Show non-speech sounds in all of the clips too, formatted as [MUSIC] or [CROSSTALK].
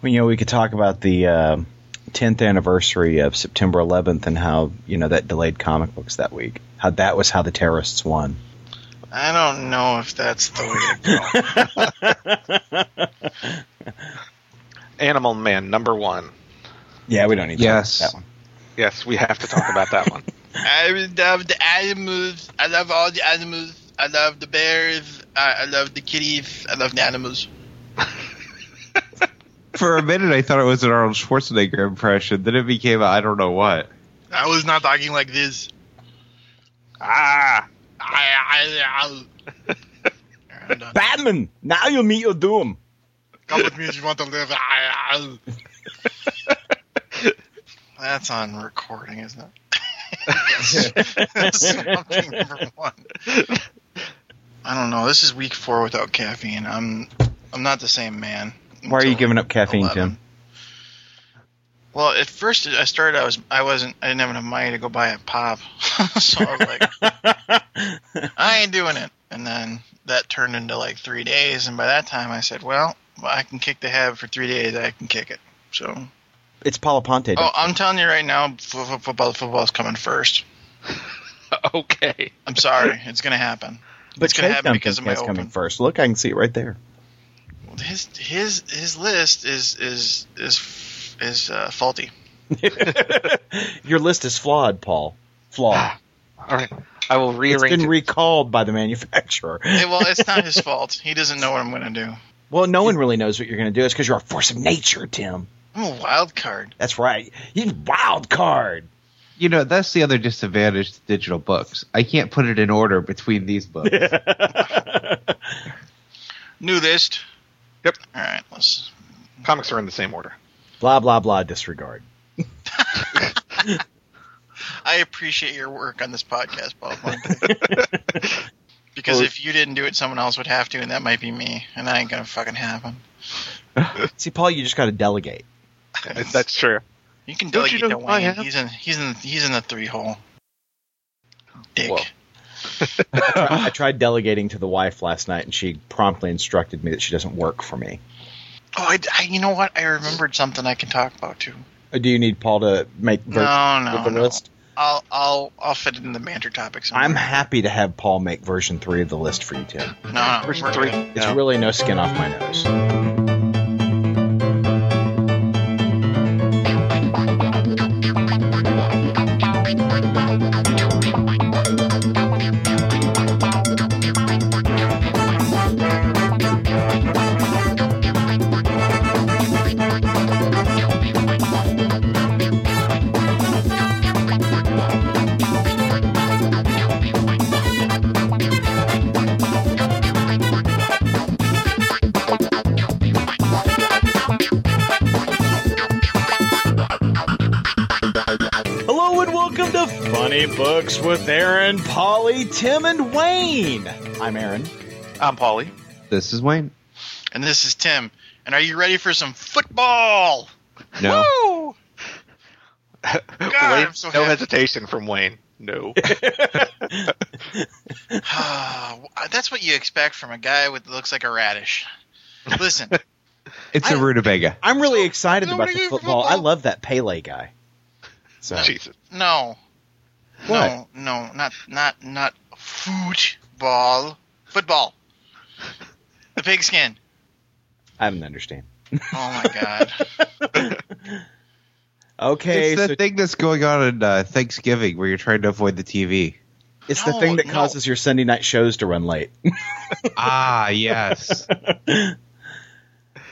Well, you know, we could talk about the uh, 10th anniversary of September 11th and how you know that delayed comic books that week. How that was how the terrorists won. I don't know if that's the way to go. [LAUGHS] Animal Man number one. Yeah, we don't need to Yes. talk about that one. Yes, we have to talk about that one. [LAUGHS] I love the animals. I love all the animals. I love the bears. I, I love the kitties. I love the animals. [LAUGHS] For a minute, I thought it was an Arnold Schwarzenegger impression. Then it became I don't know what. I was not talking like this. ah, I, I, I, I'm. [LAUGHS] Batman, now you'll meet your doom. Come with me if you want to live. I, I. [LAUGHS] That's on recording, isn't it? [LAUGHS] Swamp Thing number one. I don't know. This is week four without caffeine. I'm I'm not the same man. Why are you giving up caffeine, 11. Tim? Well, at first I started. I was I wasn't. I didn't have enough money to go buy a pop, [LAUGHS] so I was like, [LAUGHS] I ain't doing it. And then that turned into like three days, and by that time I said, well, I can kick the habit for three days. I can kick it. So, It's Paula Ponte. oh, I'm telling you right now, f- f- football football's coming first. [LAUGHS] okay. I'm sorry, it's gonna happen. but it's gonna happen because Duncan's of my guy's coming first. Look, I can see it right there. His his his list is is is is uh, faulty. [LAUGHS] Your list is flawed, Paul. Flawed. All right. I will It's rearrange. been it. recalled by the manufacturer. Eh, well, it's not his fault. He doesn't know what I'm gonna do. Well, no one really knows what you're going to do. It's because you're a force of nature, Tim. I'm a wild card. That's right. He's wild card. You know, that's the other disadvantage to digital books. I can't put it in order between these books. [LAUGHS] [LAUGHS] New list. Yep. All right, let's. Comics are in the same order. blah blah blah. Disregard. [LAUGHS] [LAUGHS] I appreciate your work on this podcast, Paul. [LAUGHS] because Well- if you didn't do it, someone else would have to, and that might be me, and that ain't gonna fucking happen. See, Paul, you just got to delegate. That's true. You can Don't you delegate know to Wayne. He's in. He's in. He's in the three hole. Dick. Whoa. I tried delegating to the wife last night, and she promptly instructed me that she doesn't work for me. Oh, I, I- You know what? I remembered something I can talk about too. Uh, Do you need Paul to make version No, no, of the no. list? I'll. I'll. I'll fit it in the banter topics. I'm happy to have Paul make version three of the list for you, Tim. No, no. Version three. It's No. really no skin off my nose. Funny with Aaron, Polly, Tim, and Wayne. I'm Aaron. I'm Polly. this is Wayne. And this is Tim. And are you ready for some football? No. Woo! [LAUGHS] Wayne, I'm so no happy. hesitation from Wayne. No. [LAUGHS] Ah, that's what you expect from a guy with looks like a radish. Listen, [LAUGHS] It's a I- rutabaga. I'm really excited about the football. football. I love that Pele guy. So Jesus. no, What? no, no, not not not football, football. The pigskin. I don't understand. Oh my god. [LAUGHS] Okay, it's the so thing that's going on in uh, Thanksgiving where you're trying to avoid the TV. it's the No, thing that no. causes your Sunday night shows to run late. [LAUGHS] ah, yes.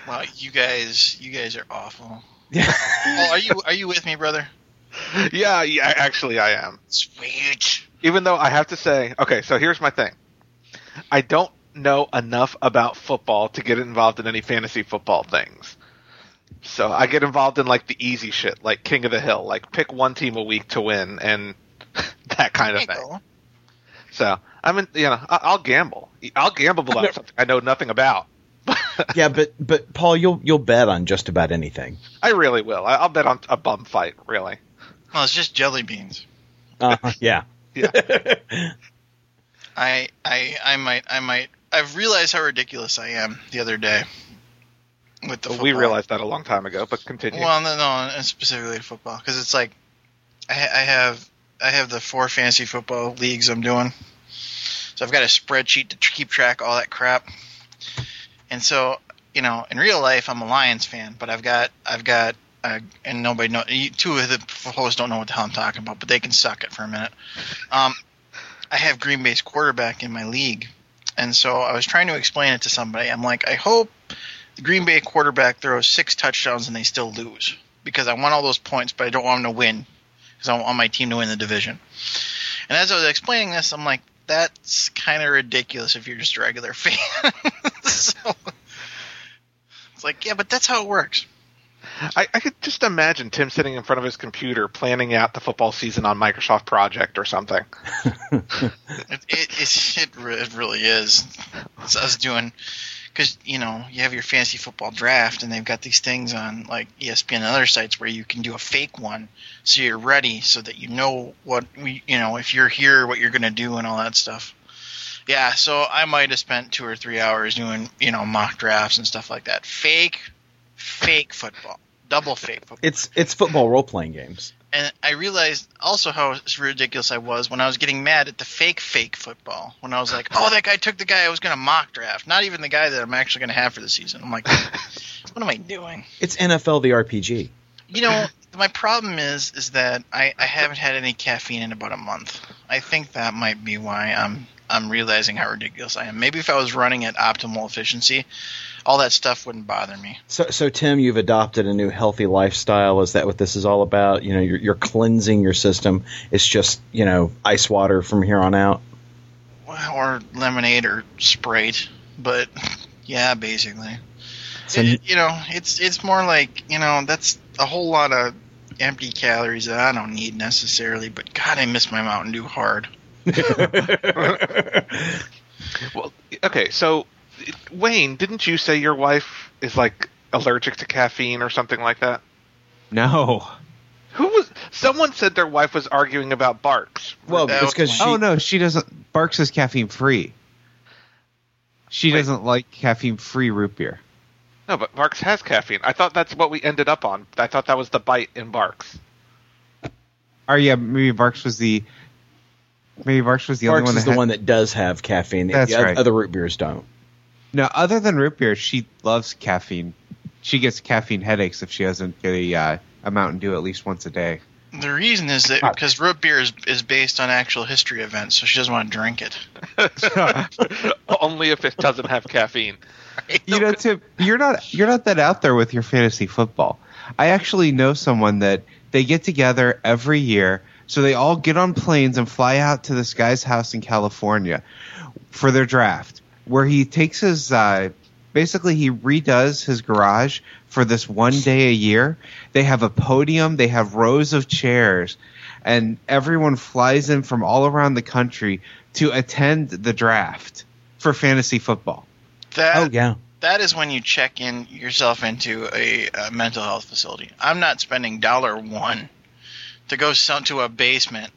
Wow, you guys, you guys are awful. Yeah. [LAUGHS] Oh, are you are you with me, brother? [LAUGHS] Yeah, yeah, actually I am. Sweet. Even though I have to say, okay, so here's my thing. I don't know enough about football to get involved in any fantasy football things. So I get involved in like the easy shit, like King of the Hill, like pick one team a week to win and [LAUGHS] that kind of There thing. go. So I mean, you know, I- I'll gamble. I'll gamble about something I know nothing about. [LAUGHS] yeah, but but Paul, you'll you'll bet on just about anything. I really will. I'll bet on a bum fight. Really. Well, it's just jelly beans. Uh, yeah. [LAUGHS] Yeah. [LAUGHS] I I I might I might I've realized how ridiculous I am the other day. with the we realized that a long time ago, but continue. Well, no, no, and specifically football, because it's like I, I have I have the four fantasy football leagues I'm doing, so I've got a spreadsheet to tr- keep track of all that crap. And so, you know, in real life, I'm a Lions fan, but I've got I've got uh, and nobody know two of the hosts don't know what the hell I'm talking about, but they can suck it for a minute. Um, I have Green Bay's quarterback in my league, and so I was trying to explain it to somebody. I'm like, I hope the Green Bay quarterback throws six touchdowns and they still lose because I want all those points, but I don't want them to win because I want my team to win the division. And as I was explaining this, I'm like, that's kind of ridiculous if you're just a regular [LAUGHS] fan. [LAUGHS] so, it's like, yeah, but that's how it works. I, I could just imagine Tim sitting in front of his computer planning out the football season on Microsoft Project or something. [LAUGHS] It it, it, it really is. So I was doing because you know you have your fantasy football draft, and they've got these things on like ESPN and other sites where you can do a fake one, so you're ready, so that you know what we you know if you're here, what you're gonna do, and all that stuff. Yeah, so I might have spent two or three hours doing you know mock drafts and stuff like that. Fake, fake football, double fake football. It's it's football role playing games. And I realized also how ridiculous I was when I was getting mad at the fake fake football. When I was like, "Oh, that guy took the guy I was going to mock draft, not even the guy that I'm actually going to have for the season." I'm like, [LAUGHS] "What am I doing?" It's NFL the RPG. You know, my problem is is that I, I haven't had any caffeine in about a month. I think that might be why I'm I'm realizing how ridiculous I am. Maybe if I was running at optimal efficiency, all that stuff wouldn't bother me. So, so Tim, you've adopted a new healthy lifestyle. Is that what this is all about? You know, you're, you're cleansing your system. It's just you know ice water from here on out. or lemonade or Sprite, but [LAUGHS] yeah, basically. So- It- you know, it's it's more like you know that's a whole lot of empty calories that I don't need necessarily. But God, I miss my Mountain Dew hard. [LAUGHS] [LAUGHS] Well, okay, so Wayne, didn't you say your wife is like allergic to caffeine or something like that? No. Who was? Someone said their wife was arguing about Barq's. well, That it's because she. oh no, she doesn't. Barq's is caffeine free. She Wait. doesn't like caffeine free root beer. No, but Barq's has caffeine. I thought that's what we ended up on. I thought that was the bite in Barq's. Or yeah, maybe Barq's was the. Maybe Barq's was the only Barq's one is that the had- one that does have caffeine. That's the right. Other root beers don't. No, other than root beer, she loves caffeine. She gets caffeine headaches if she doesn't get a uh, a Mountain Dew at least once a day. The reason is that because root beer is, is based on actual history events, so she doesn't want to drink it. [LAUGHS] Only if it doesn't have caffeine. you know, Tim, you're not you're not that out there with your fantasy football. I actually know someone that they get together every year, so they all get on planes and fly out to this guy's house in California for their draft, where he takes his uh, basically he redoes his garage for this one day a year. They have a podium, they have rows of chairs, and everyone flies in from all around the country to attend the draft for fantasy football. That Oh yeah. that is when you check in yourself into a, a mental health facility. I'm not spending dollar one to go some, to a basement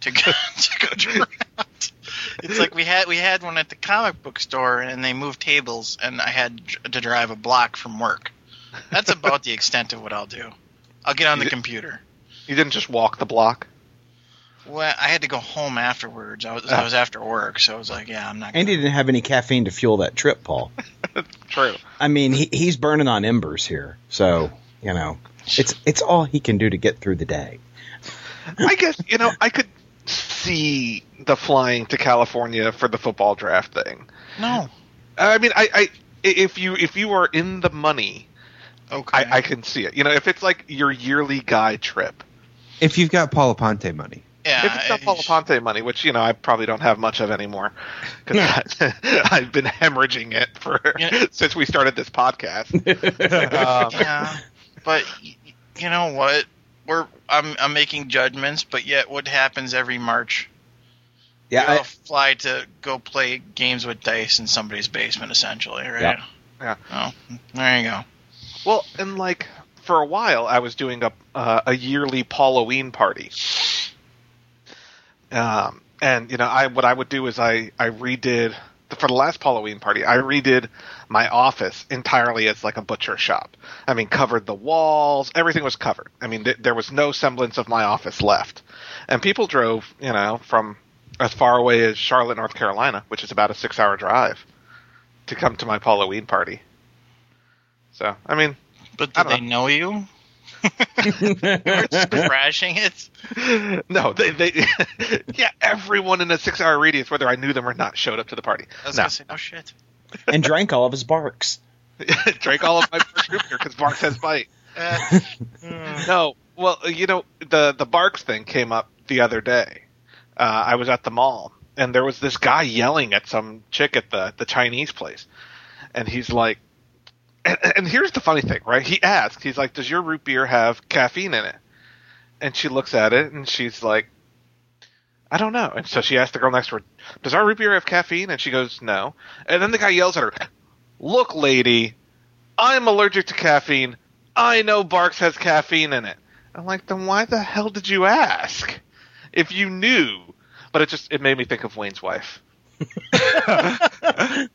to go [LAUGHS] to go draft. It's like we had we had one at the comic book store, and they moved tables, and I had to drive a block from work. That's about the extent of what I'll do. I'll get on the You- computer. You didn't just walk the block. Well, I had to go home afterwards. I was I ah. was after work, so I was like, yeah, I'm not. And he Gonna, didn't have any caffeine to fuel that trip, Paul. [LAUGHS] True. I mean, he, he's burning on embers here, so you know, it's it's all he can do to get through the day. I guess you know I could see the flying to California for the football draft thing. no. I mean, I, I if you if you are in the money, Okay. I, I can see it. You know, if it's like your yearly guy trip, If you've got Paula Ponte money. yeah. if it's not I- Paula Ponte money, which you know I probably don't have much of anymore, because [LAUGHS] I've been hemorrhaging it for [LAUGHS] Yeah. [LAUGHS] since we started this podcast. Um, yeah, but y- y- you know what? We're I'm I'm making judgments, but yet what happens every March? Yeah, we all I, fly to go play games with dice in somebody's basement, essentially, right? Yeah. Yeah. Oh, there you go. Well, and like for a while, I was doing a uh, a yearly Halloween party. Um, and you know, I what I would do is I I redid the for the last Halloween party, I redid my office entirely as like a butcher shop. I mean, covered the walls, everything was covered. I mean, th- there was no semblance of my office left, and people drove, you know, from as far away as Charlotte, North Carolina, which is about a six-hour drive, to come to my Halloween party. So, I mean, But did they know you? You were just [LAUGHS] crashing it. no, they, they, [LAUGHS] yeah, everyone in a six-hour radius, whether I knew them or not, showed up to the party. I was No, gonna say, no shit. and drank all of his Barq's. [LAUGHS] drank all of my first root beer because Barq's has bite. Uh, No, well, you know, the the Barq's thing came up the other day. Uh, I was at the mall, and there was this guy yelling at some chick at the the Chinese place, and he's like, and, and here's the funny thing, right? He asks, he's like, "Does your root beer have caffeine in it?" And she looks at it, and she's like, "I don't know." And so she asked the girl next to her, "Does our root beer have caffeine?" And she goes, "No." And then the guy yells at her, "Look, lady, I'm allergic to caffeine. I know Barq's has caffeine in it." I'm like, then why the hell did you ask? If you knew. But it just it made me think of Wayne's wife. [LAUGHS] [LAUGHS]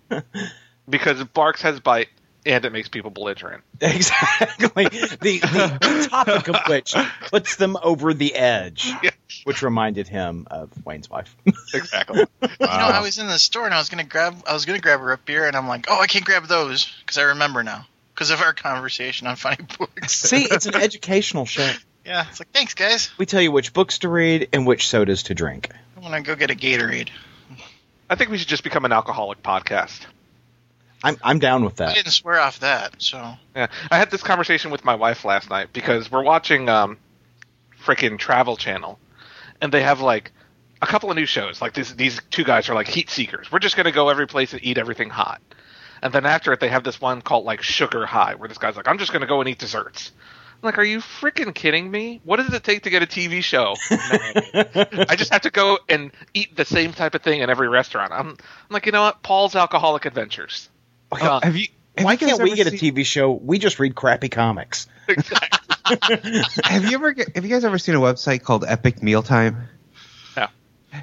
because Barq's has bite and it makes people belligerent. [LAUGHS] Exactly. the, the [LAUGHS] topic of which puts them over the edge, [LAUGHS] Yeah. which reminded him of Wayne's wife. Exactly. You know, I was in the store and I was gonna grab, I was gonna grab a root beer, and I'm like, oh, I can't grab those because I remember now because of our conversation on Funny Books. See, it's an educational show. Yeah, it's like, thanks, guys. We tell you which books to read and which sodas to drink. I'm gonna go get a Gatorade. I think we should just become an alcoholic podcast. I'm I'm down with that. I didn't swear off that, so Yeah. I had this conversation with my wife last night because we're watching um frickin' Travel Channel and they have like a couple of new shows. Like this, these two guys are like heat seekers. We're just gonna go every place and eat everything hot. And then after it, they have this one called like Sugar High, where this guy's like, "I'm just gonna go and eat desserts." I'm like, are you freaking kidding me? What does it take to get a TV show? [LAUGHS] I just have to go and eat the same type of thing in every restaurant. I'm, I'm like, you know what? Paul's Alcoholic Adventures. Oh, have you? have Why you can't we ever get a TV show? We just read crappy comics. [LAUGHS] Have you ever? Have you guys ever seen a website called Epic Mealtime? Yeah.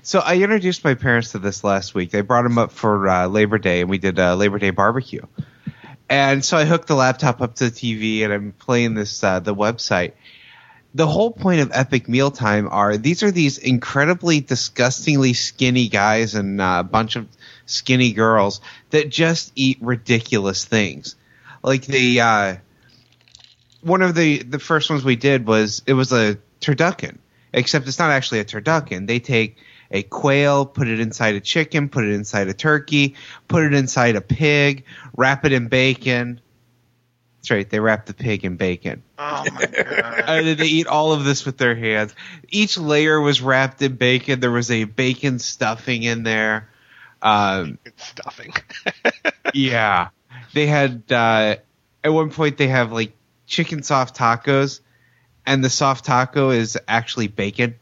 So I introduced my parents to this last week. They brought them up for uh, Labor Day, and we did a Labor Day barbecue. And so I hooked the laptop up to the TV, and I'm playing this uh, the website. The whole point of Epic Mealtime are these are these incredibly disgustingly skinny guys and uh, a bunch of skinny girls that just eat ridiculous things. Like the uh, one of the the first ones we did was it was a turducken, except it's not actually a turducken. They take a quail, put it inside a chicken, put it inside a turkey, put it inside a pig, wrap it in bacon. That's right, they wrap the pig in bacon. oh my god. [LAUGHS] And then they eat all of this with their hands. Each layer was wrapped in bacon. There was a bacon stuffing in there. Um, [LAUGHS] It's stuffing. [LAUGHS] yeah. They had uh at one point they have like chicken soft tacos and the soft taco is actually bacon.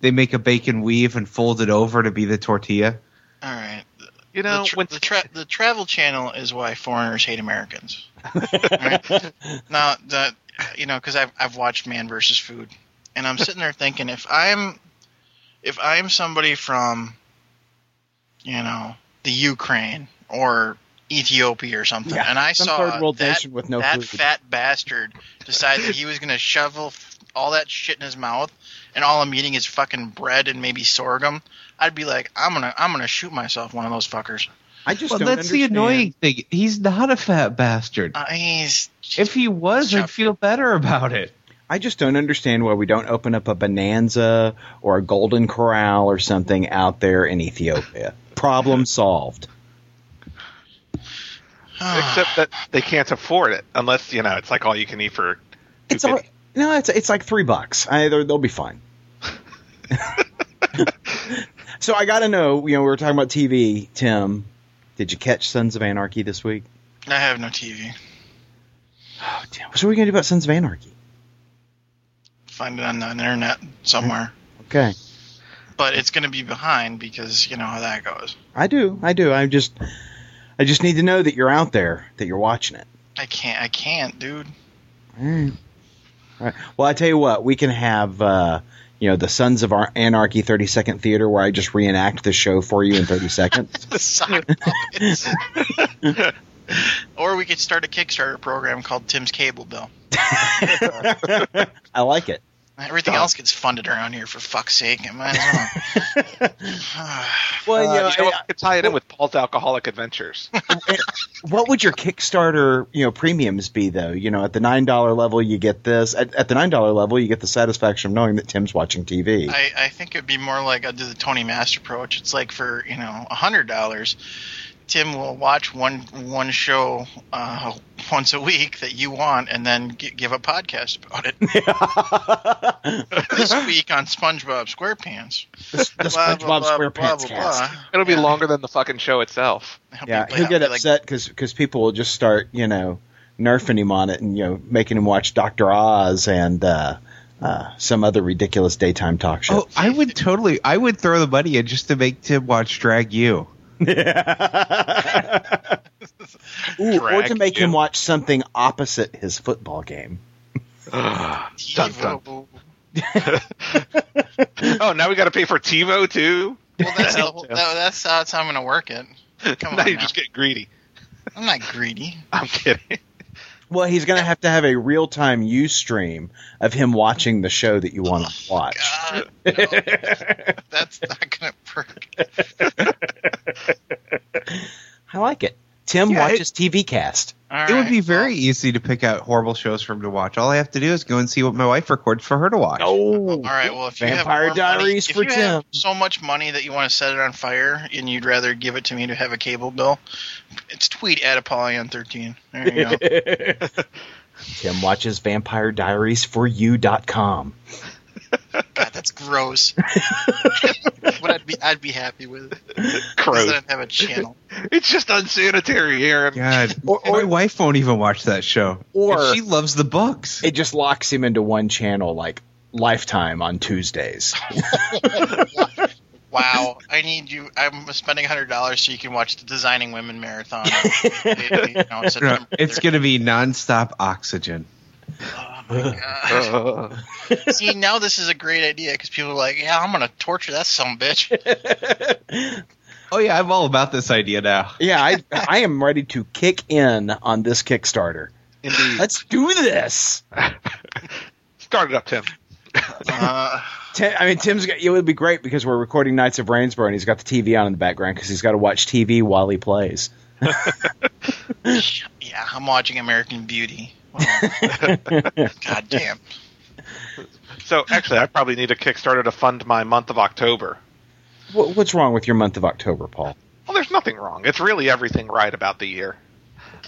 They make a bacon weave and fold it over to be the tortilla. All right. you know, the, tra- when the, tra- the Travel Channel is why foreigners hate Americans. [LAUGHS] Right? now, that you know, because I've I've watched Man versus Food, and I'm sitting there thinking, if I'm if I'm somebody from, you know, the Ukraine or Ethiopia or something, Yeah, and I some saw world that, with no that fat bastard decide that he was going to shovel all that shit in his mouth, and all I'm eating is fucking bread and maybe sorghum. I'd be like, I'm gonna I'm gonna shoot myself one of those fuckers. I just Well, don't that's the annoying thing. He's not a fat bastard. Uh, he's If he was, I'd feel better about it. I just don't understand why we don't open up a Bonanza or a Golden Corral or something out there in Ethiopia. Problem solved. except that they can't afford it unless you know it's like all you can eat for. It's all, $2.50. no, it's it's like three bucks. I, they're- they'll be fine. [LAUGHS] so I got to know. You know, we were talking about TV. Tim, did you catch Sons of Anarchy this week? I have no TV. Oh, damn. So what are we gonna do about Sons of Anarchy? Find it on the internet somewhere. Okay, But it's going to be behind because you know how that goes. I do. I do. I just I just need to know that you're out there, that you're watching it. I can't. I can't, dude. All right. All right. Well, I tell you what, we can have uh, you know, the Sons of Ar- Anarchy 30 Second Theater, where I just reenact the show for you in 30 [LAUGHS] seconds. The sock puppets. or we could start a Kickstarter program called Tim's Cable Bill. [LAUGHS] I like it. Everything else gets funded around here, for fuck's sake. I might as well. [LAUGHS] [SIGHS] Well, Uh, you know, you know what? we could tie it in with Paul's Alcoholic Adventures. [LAUGHS] what would your Kickstarter, you know, premiums be though? You know, at the nine dollar level, you get this. At, at the nine dollar level, you get the satisfaction of knowing that Tim's watching TV. I, I think it'd be more like I do the Tony Master approach. It's like for you know a hundred dollars, Tim will watch one one show uh, [LAUGHS] once a week that you want, and then gi- give a podcast about it. [LAUGHS] this week on SpongeBob SquarePants. the Blah, SpongeBob blah, blah, SquarePants blah, blah, cast. blah. It'll be longer than the fucking show itself. He'll Yeah, be- he'll get be like, upset because people will just start, you know, nerfing him on it and you know making him watch Doctor Oz and uh, uh, some other ridiculous daytime talk show. Oh, I would totally. I would throw the money in just to make Tim watch Drag U. Ooh, or to Drag make him watch something opposite his football game. Dun, dun. [LAUGHS] Oh, now we got to pay for TiVo too. Well, that's, the that, that's how that's how I'm going to work it. [LAUGHS] Come now on, you now. just get greedy. I'm not greedy. I'm kidding. Well, he's going to have to have a real time UStream of him watching the show that you want to oh, watch. God, no. that's not going to work. [LAUGHS] I like it. Tim Yeah, watches TV Cast. All it would be very easy to pick out horrible shows for him to watch. All I have to do is go and see what my wife records for her to watch. Oh, All right. Well, if you Vampire have more money, if for you have Tim. so much money that you want to set it on fire, and you'd rather give it to me to have a cable bill, it's tweet at Apollyon thirteen. There you go. [LAUGHS] [LAUGHS] Tim watches Vampire Diaries for you.com. God, that's gross. [LAUGHS] but I'd be I'd be happy with it. Gross. then I'd have a channel. It's just unsanitary, Aaron. God, [LAUGHS] Or- my wife won't even watch that show. Or- And she loves the books. It just locks him into one channel like Lifetime on Tuesdays. [LAUGHS] Wow, I need you. I'm spending hundred dollars so you can watch the Designing Women marathon. you know, No, it's going to be nonstop oxygen. My [LAUGHS] god. [LAUGHS] See, now this is a great idea because people are like, "Yeah, I'm gonna torture that some bitch." [LAUGHS] Oh yeah, I'm all about this idea now. yeah, I, I am ready to kick in on this Kickstarter. indeed. Let's do this. Start it up, Tim. Uh, Tim, I mean, Tim's got, it would be great because we're recording Knights of Rainsborough and he's got the TV on in the background because he's got to watch TV while he plays. yeah, I'm watching American Beauty. [LAUGHS] God damn. So actually, I probably need a Kickstarter to fund my month of October. What, what's wrong with your month of October, Paul? Well, there's nothing wrong. It's really everything right about the year.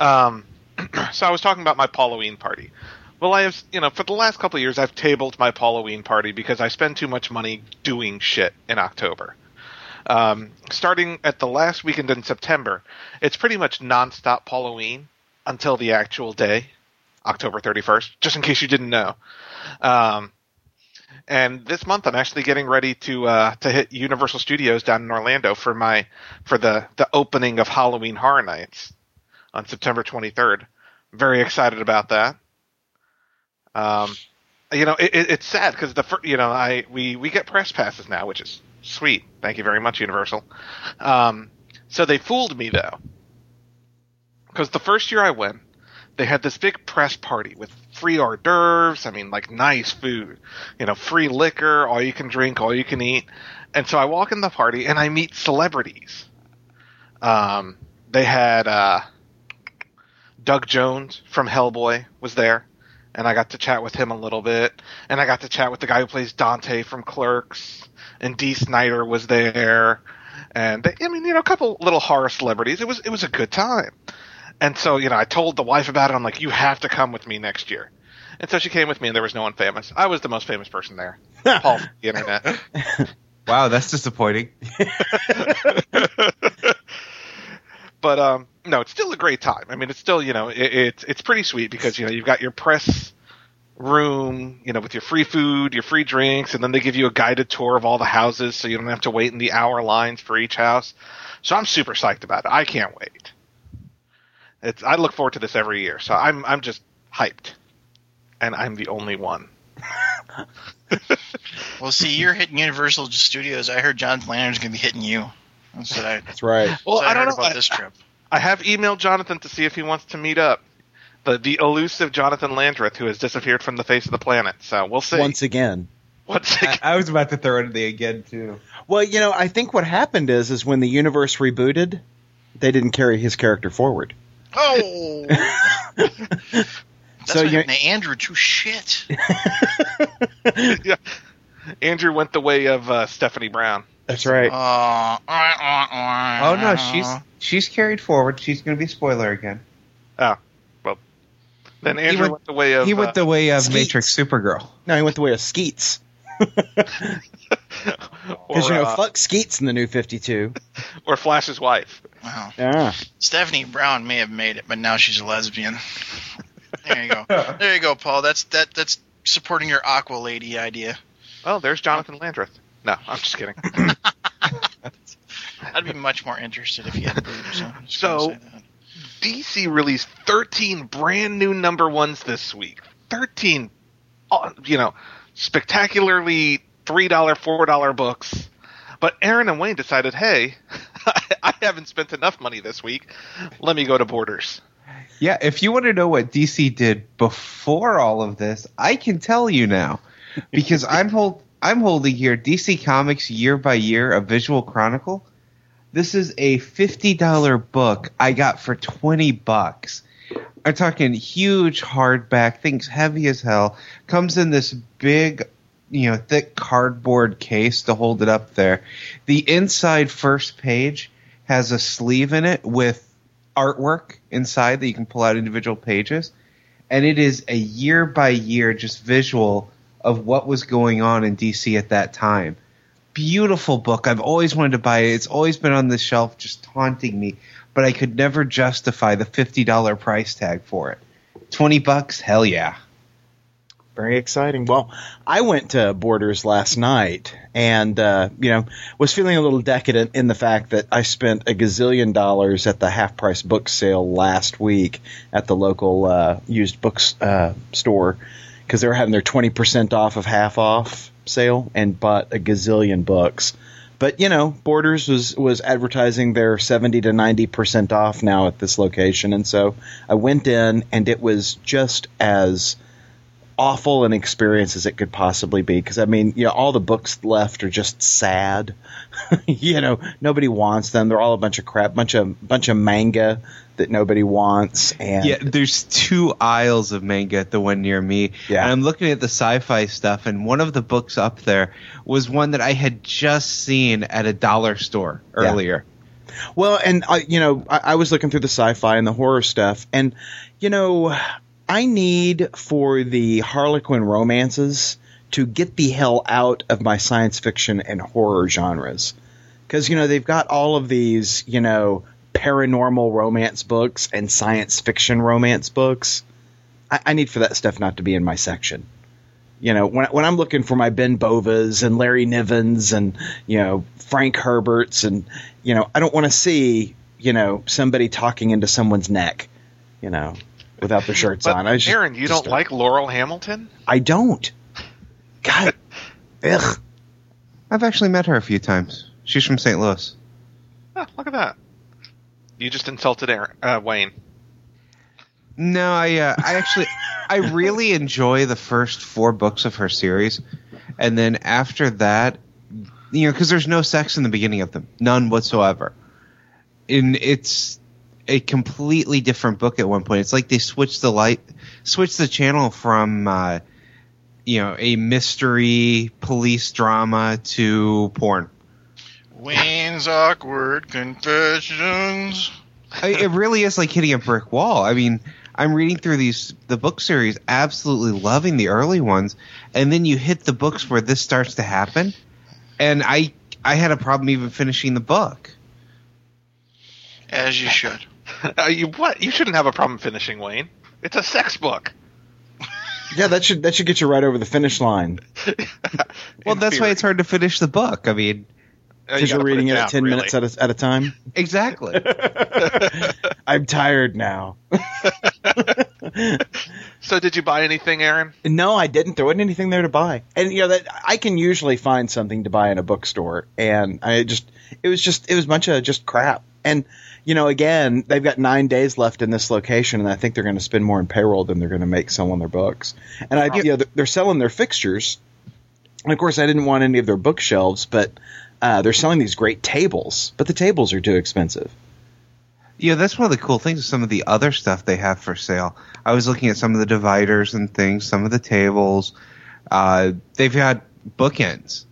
Um, [CLEARS THROAT] so I was talking about my Halloween party. Well, I have, you know, for the last couple of years, I've tabled my Halloween party because I spend too much money doing shit in October. Um, starting at the last weekend in September, it's pretty much nonstop Halloween until the actual day, October 31st, just in case you didn't know. Um, and this month, I'm actually getting ready to uh, to hit Universal Studios down in Orlando for my for the the opening of Halloween Horror Nights on September 23rd. Very excited about that. Um, you know, it, it, it's sad because the fir- you know I we we get press passes now, which is sweet. Thank you very much, Universal. Um, so they fooled me though, because the first year I went, they had this big press party with free hors d'oeuvres. I mean, like nice food, you know, free liquor, all you can drink, all you can eat. And so I walk in the party and I meet celebrities. Um, they had uh, Doug Jones from Hellboy was there, and I got to chat with him a little bit. And I got to chat with the guy who plays Dante from Clerks, and Dee Snider was there. And they, I mean, you know, a couple little horror celebrities. It was it was a good time. And so, you know, I told the wife about it. I'm like, you have to come with me next year. And so she came with me, and there was no one famous. I was the most famous person there. [LAUGHS] Paul, the internet. [LAUGHS] Wow, that's disappointing. [LAUGHS] but um, no, it's still a great time. I mean, it's still you know it, it's it's pretty sweet because you know you've got your press room, you know, with your free food, your free drinks, and then they give you a guided tour of all the houses, so you don't have to wait in the hour lines for each house. So I'm super psyched about it. I can't wait. It's I look forward to this every year, so I'm I'm just hyped, and I'm the only one. [LAUGHS] Well, see, you're hitting Universal Studios. I heard Jonathan Landers going to be hitting you. That's what I. That's right. Well, so I, I don't heard know. about I- this trip. I have emailed Jonathan to see if he wants to meet up. The the elusive Jonathan Landreth, who has disappeared from the face of the planet. So we'll see. Once again. Once I, I was about to throw it in the again too. Well, you know, I think what happened is, is when the universe rebooted, they didn't carry his character forward. Oh, that's so you, happened to Andrew too. Shit. [LAUGHS] yeah. Andrew went the way of uh, Stephanie Brown. that's right. Uh, Oh no, she's she's carried forward. She's going to be a spoiler again. Oh, well. Then He Andrew went- went, the way of he went uh, the way of Skeets. Matrix Supergirl. no, he went the way of Skeets. [LAUGHS] Because you know, uh, fuck Skeets in the new Fifty Two. [LAUGHS] or Flash's wife. Wow. Yeah. Stephanie Brown may have made it, but now she's a lesbian. [LAUGHS] There you go. There you go, Paul. That's that. That's supporting your Aqua Lady idea. Well, there's Jonathan Landreth. No, I'm just kidding. [LAUGHS] I'd be much more interested if you had boobs. I'm So- gonna say that. DC released 13 brand new number ones this week. 13, uh, you know, spectacularly $3, $4 books. But Aaron and Wayne decided, hey, [LAUGHS] I haven't spent enough money this week. Let me go to Borders. Yeah, if you want to know what DC did before all of this, I can tell you now, because I'm [LAUGHS] hold I'm holding here DC Comics year by year a visual chronicle. This is a fifty dollar book I got for twenty bucks. I'm talking huge hardback, things heavy as hell. Comes in this big, you know, thick cardboard case to hold it up there. The inside first page has a sleeve in it with artwork inside that you can pull out individual pages. And it is a year by year just visual of what was going on in DC at that time. Beautiful book. I've always wanted to buy it. It's always been on the shelf just taunting me, but I could never justify the $50 price tag for it. 20 bucks? Hell yeah. Very exciting. Well, I went to Borders last night and, uh, you know, was feeling a little decadent in the fact that I spent a gazillion dollars at the half price book sale last week at the local uh, used books uh, store because they were having their 20% off of half off sale and bought a gazillion books. But, you know, Borders was, was advertising their 70 to 90% off now at this location. And so I went in and it was just as awful an experience as it could possibly be because I mean, you know, all the books left are just sad. [LAUGHS] you know, nobody wants them. They're all a bunch of crap, bunch of bunch of manga that nobody wants. And Yeah, there's two aisles of manga at the one near me. Yeah. And I'm looking at the sci-fi stuff, and one of the books up there was one that I had just seen at a dollar store Yeah. earlier. Well, and I, you know, I, I was looking through the sci-fi and the horror stuff, and you know, I need for the Harlequin romances to get the hell out of my science fiction and horror genres, because you know they've got all of these, you know, paranormal romance books and science fiction romance books. I, I need for that stuff not to be in my section. You know, when when I'm looking for my Ben Bovas and Larry Nivens and you know Frank Herberts and you know I don't want to see you know somebody talking into someone's neck, you know, without their shirts But on. I just, Aaron, you just don't like Laurell Hamilton? I don't. God, [LAUGHS] ugh. I've actually met her a few times. She's from St. Louis. Oh, look at that. You just insulted Aaron, uh, Wayne. No, I uh, I actually I really [LAUGHS] enjoy the first four books of her series, and then after that, you know, because there's no sex in the beginning of them, none whatsoever. And it's a completely different book at one point. It's like they switched the light, switched the channel from, uh, you know, a mystery police drama to porn. Wayne's awkward confessions. I, it really is like hitting a brick wall. I mean, I'm reading through these the book series, absolutely loving the early ones, and then you hit the books where this starts to happen, and I I had a problem even finishing the book. As you should. Uh, you what? You shouldn't have a problem finishing Wayne. It's a sex book. yeah, that should that should get you right over the finish line [LAUGHS] Well, In that's why it's hard to finish the book. I mean, Uh, you because you're put reading it, down, at ten really. minutes at a, at a time. exactly. [LAUGHS] I'm tired now. [LAUGHS] So did you buy anything, Aaron? No, I didn't. There wasn't anything there to buy, and you know that I can usually find something to buy in a bookstore, and I just it was just it was a bunch of just crap. And you know, again, they've got nine days left in this location, and I think they're going to spend more in payroll than they're going to make selling their books. And I, you know, they're- selling their fixtures, and of course, I didn't want any of their bookshelves, but uh, they're selling these great tables, but the tables are too expensive. Yeah, that's one of the cool things some of the other stuff they have for sale. I was looking at some of the dividers and things, some of the tables. Uh, they've got bookends.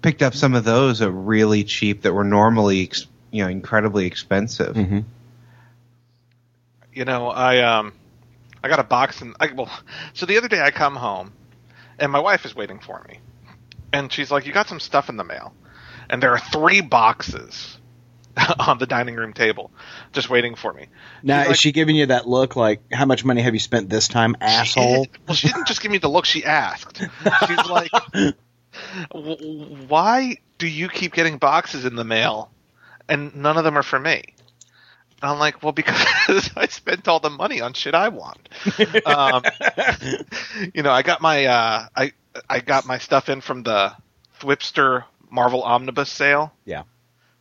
Picked up some of those at really cheap that were normally, ex- you know, incredibly expensive. Mhm. You know, I um, I got a box and I, well, [LAUGHS] so the other day I come home, and my wife is waiting for me, and she's like, "You got some stuff in the mail," and there are three boxes [LAUGHS] on the dining room table, just waiting for me. Now, like- is she giving you that look like, how much money have you spent this time, asshole? She- well, she didn't just give me the look. She asked. She's like, [LAUGHS] "Why do you keep getting boxes in the mail, and none of them are for me?" And I'm like, "Well, because [LAUGHS] I spent all the money on shit I want." Um, [LAUGHS] you know, I got my uh, I I got my stuff in from the Thwipster Marvel Omnibus sale. Yeah.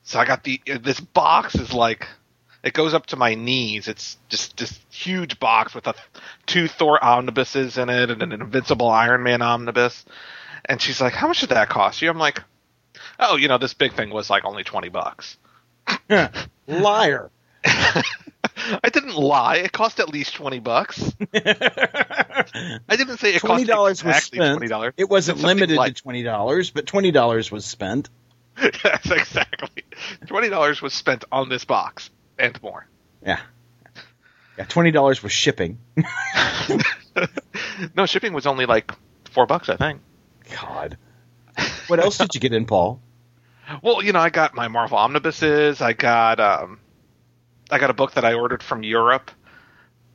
So I got the this box is like it goes up to my knees. It's just this huge box with a two Thor omnibuses in it and an Invincible Iron Man omnibus. And she's like, "How much did that cost you?" I'm like, "Oh, you know, this big thing was like only twenty bucks." Liar. [LAUGHS] I didn't lie. It cost at least twenty bucks. I didn't say it Twenty cost dollars was spent. twenty dollars. It wasn't limited like, to twenty dollars, but twenty dollars was spent. [LAUGHS] yes, exactly. Twenty dollars was spent on this box and more. Yeah. Yeah, twenty dollars was shipping. [LAUGHS] no, shipping was only like four bucks, I think. God. What else did you get in, Paul? Well, you know, I got my Marvel omnibuses. I got um, I got a book that I ordered from Europe,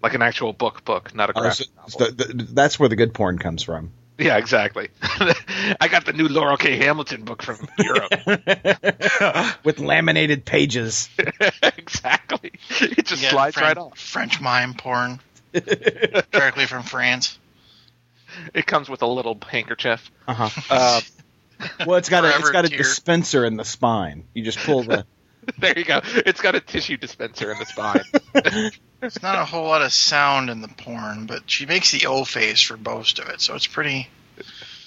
like an actual book book, not a Oh, so- novel. the- the- that's where the good porn comes from. yeah, exactly. [LAUGHS] I got the new Laurell K. Hamilton book from Europe. [LAUGHS] With laminated pages. [LAUGHS] exactly. It just slides Fren- right off. French mime porn directly from France. It comes with a little handkerchief. Uh-huh. Uh, [LAUGHS] Well, it's got a it's Forever got a tear. dispenser in the spine. You just pull the. [LAUGHS] there you go. It's got a tissue dispenser in the spine. [LAUGHS] it's not a whole lot of sound in the porn, but she makes the O face for most of it, so it's pretty.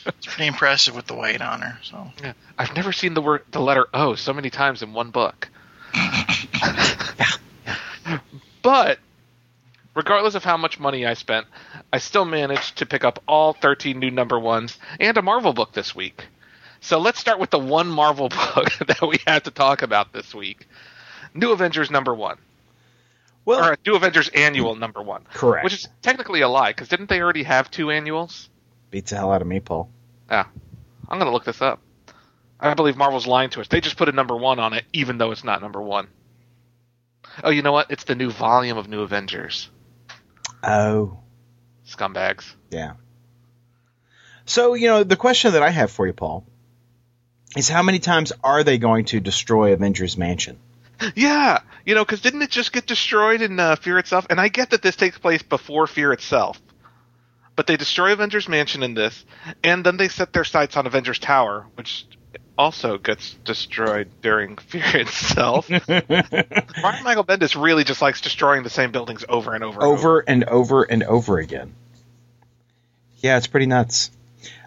It's pretty impressive with the weight on her. So Yeah. I've never seen the word the letter O so many times in one book. but regardless of how much money I spent, I still managed to pick up all 13 new number ones and a Marvel book this week. So let's start with the one Marvel [LAUGHS] book that we had to talk about this week. New Avengers number one, Well, or uh, New Avengers annual number one, correct. which is technically a lie because didn't they already have two annuals? beats the hell out of me, Paul. Yeah. I'm going to look this up. I believe Marvel's lying to us. They just put a number one on it, even though it's not number one. Oh, you know what? It's the new volume of New Avengers. Oh, Scumbags. yeah. So you know the question that I have for you, Paul, is how many times are they going to destroy Avengers Mansion? Yeah, you know, because didn't it just get destroyed in uh, Fear itself? And I get that this takes place before Fear itself, but they destroy Avengers Mansion in this, and then they set their sights on Avengers Tower, which also gets destroyed during [LAUGHS] Fear itself. [LAUGHS] Brian Michael Bendis really just likes destroying the same buildings over and over. And over. over and over and over again. Yeah, it's pretty nuts.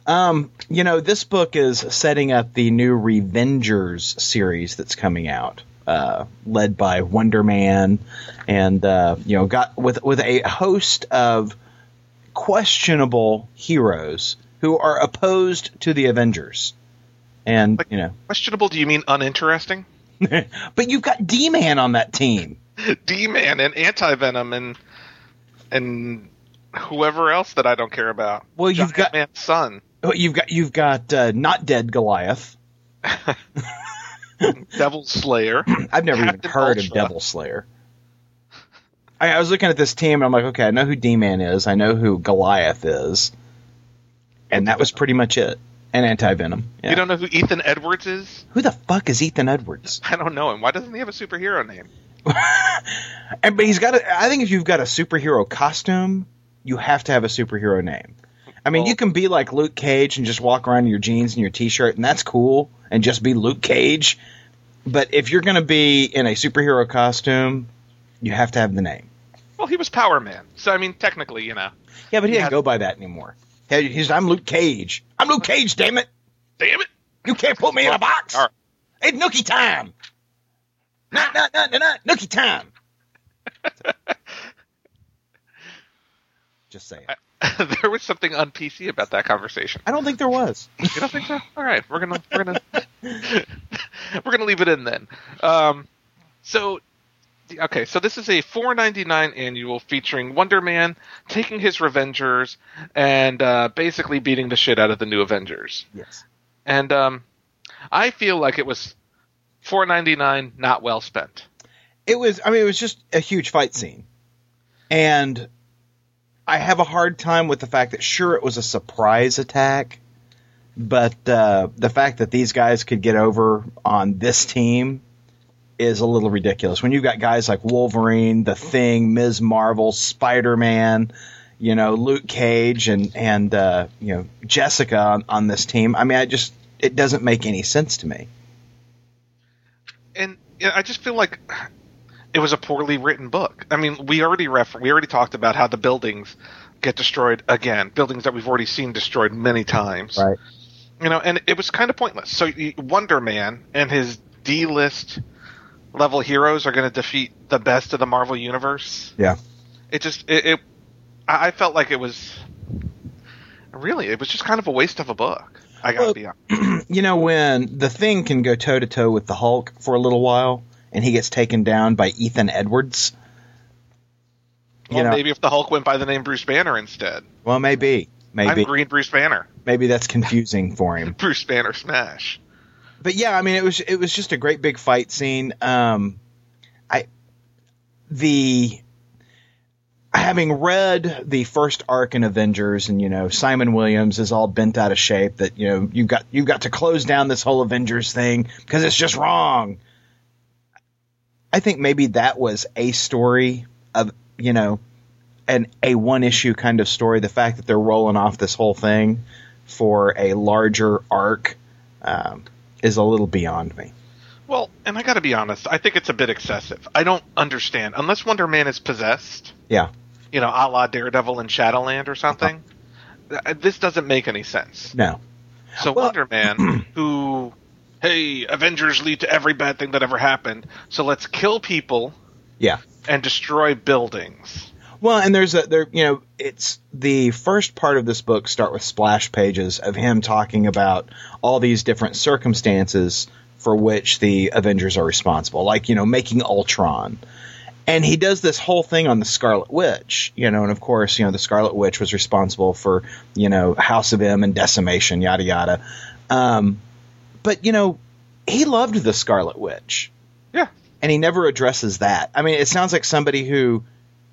Um, you know, this book is setting up the new Revengers series that's coming out, uh, led by Wonder Man, and uh, you know, got with with a host of questionable heroes who are opposed to the Avengers, and Like- you know, Questionable? Do you mean uninteresting? [LAUGHS] but you've got D Man on that team. [LAUGHS] D Man and Anti Venom and and whoever else that I don't care about. Well, you've got- Man's son, You've got you've got uh, not dead Goliath. [LAUGHS] Devil Slayer. [CLEARS THROAT] I've never even Captain heard of Devil Slayer. I, I was looking at this team and I'm like, okay, I know who D Man is, I know who Goliath is, and that was pretty much it. And Anti Venom. You don't know who Ethan Edwards is? who the fuck is Ethan Edwards? I don't know him. Why doesn't he have a superhero name? [LAUGHS] And but he's got a. I think if you've got a superhero costume, you have to have a superhero name. I mean, Well- you can be like Luke Cage and just walk around in your jeans and your t-shirt, and that's cool, and just be Luke Cage. But if you're going to be in a superhero costume, you have to have the name. Well, he was Power Man, so I mean, technically, you know. Yeah, but he Yeah. doesn't go by that anymore. He's, I'm Luke Cage. I'm Luke Cage, damn it! Damn it! You can't put me in a box. All right. It's Nookie time. Not, not, not, not, not. Nookie time. [LAUGHS] Just saying. [LAUGHS] there was something on PC about that conversation. I don't think there was. You don't think so? All right, we're gonna we're gonna [LAUGHS] we're gonna leave it in then. Um, so okay, so this is a 4.99 annual featuring Wonder Man taking his Revengers and uh, basically beating the shit out of the new Avengers. Yes. And um, I feel like it was 4.99 not well spent. It was. I mean, it was just a huge fight scene, and I have a hard time with the fact that sure it was a surprise attack, but uh, the fact that these guys could get over on this team is a little ridiculous. When you've got guys like Wolverine, The Thing, Ms. Marvel, Spider Man, you know, Luke Cage, and and uh, you know Jessica on, on this team. I mean, I just it doesn't make any sense to me. and know, I just feel like it was a poorly written book. I mean, we already refer- we already talked about how the buildings get destroyed again, buildings that we've already seen destroyed many times. Right. You know, and it was kind of pointless. So Wonder Man and his D-list level heroes are going to defeat the best of the Marvel universe. Yeah. It just it, it I felt like it was really it was just kind of a waste of a book. I got to Well, be honest. [CLEARS THROAT] you know when the thing can go toe to toe with the Hulk for a little while, and he gets taken down by Ethan Edwards. You Well, know, maybe if the Hulk went by the name Bruce Banner instead. well, maybe, maybe, I'm Green Bruce Banner. maybe that's confusing for him. [LAUGHS] Bruce Banner smash. But yeah, I mean, it was it was just a great big fight scene. Um, I the having read the first arc in Avengers, and you know Simon Williams is all bent out of shape. That you know you've got you've got to close down this whole Avengers thing because it's just wrong. I think maybe that was a story of you know an a one issue kind of story. The fact that they're rolling off this whole thing for a larger arc um, is a little beyond me. Well, and I got to be honest, I think it's a bit excessive. I don't understand unless Wonder Man is possessed. Yeah. You know, a la Daredevil in Shadowland or something. th- This doesn't make any sense. No. So Well- Wonder Man, [CLEARS THROAT] who, hey, Avengers lead to every bad thing that ever happened. So let's kill people Yeah. and destroy buildings. Well, and there's a there you know it's the first part of this book start with splash pages of him talking about all these different circumstances for which the Avengers are responsible, like you know making Ultron. And he does this whole thing on the Scarlet Witch, you know, and of course, you know, the Scarlet Witch was responsible for, you know, House of M and decimation, yada yada. Um, but you know, he loved the Scarlet Witch Yeah. and he never addresses that. I mean, it sounds like somebody who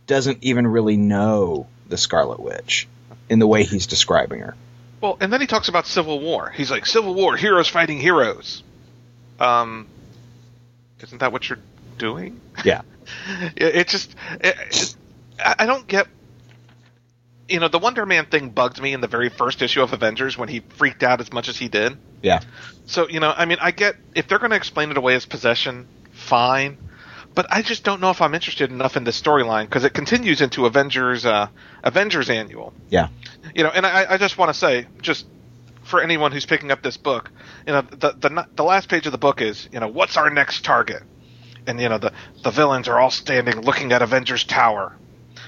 doesn't even really know the Scarlet Witch in the way he's describing her. Well, and then he talks about Civil War. He's like, Civil War, heroes fighting heroes. Um, isn't that what you're doing? Yeah. [LAUGHS] it, it just, it, it, I I don't get. You know, the Wonder Man thing bugged me in the very first issue of Avengers when he freaked out as much as he did. Yeah. So, you know, I mean, I get if they're going to explain it away as possession, fine. But I just don't know if I'm interested enough in this storyline because it continues into Avengers, uh, Avengers Annual Yeah. you know, and I, I just want to say, just for anyone who's picking up this book, you know, the, the the last page of the book is, you know, what's our next target? And you know, the the villains are all standing looking at Avengers Tower,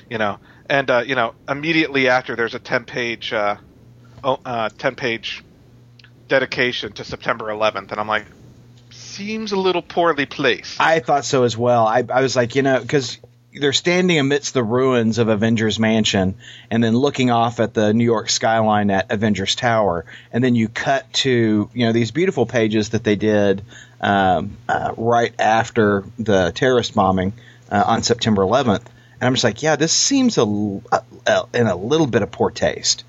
you know, and uh, you know, immediately after there's a ten page, uh, oh, uh, ten page dedication to September 11th, and I'm like, seems a little poorly placed. I thought so as well. I, I was like, you know, because they're standing amidst the ruins of Avengers Mansion and then looking off at the New York skyline at Avengers Tower. And then you cut to, you know, these beautiful pages that they did um, uh, right after the terrorist bombing uh, on September 11th. And I'm just like, yeah, this seems a, a- a- in a little bit of poor taste.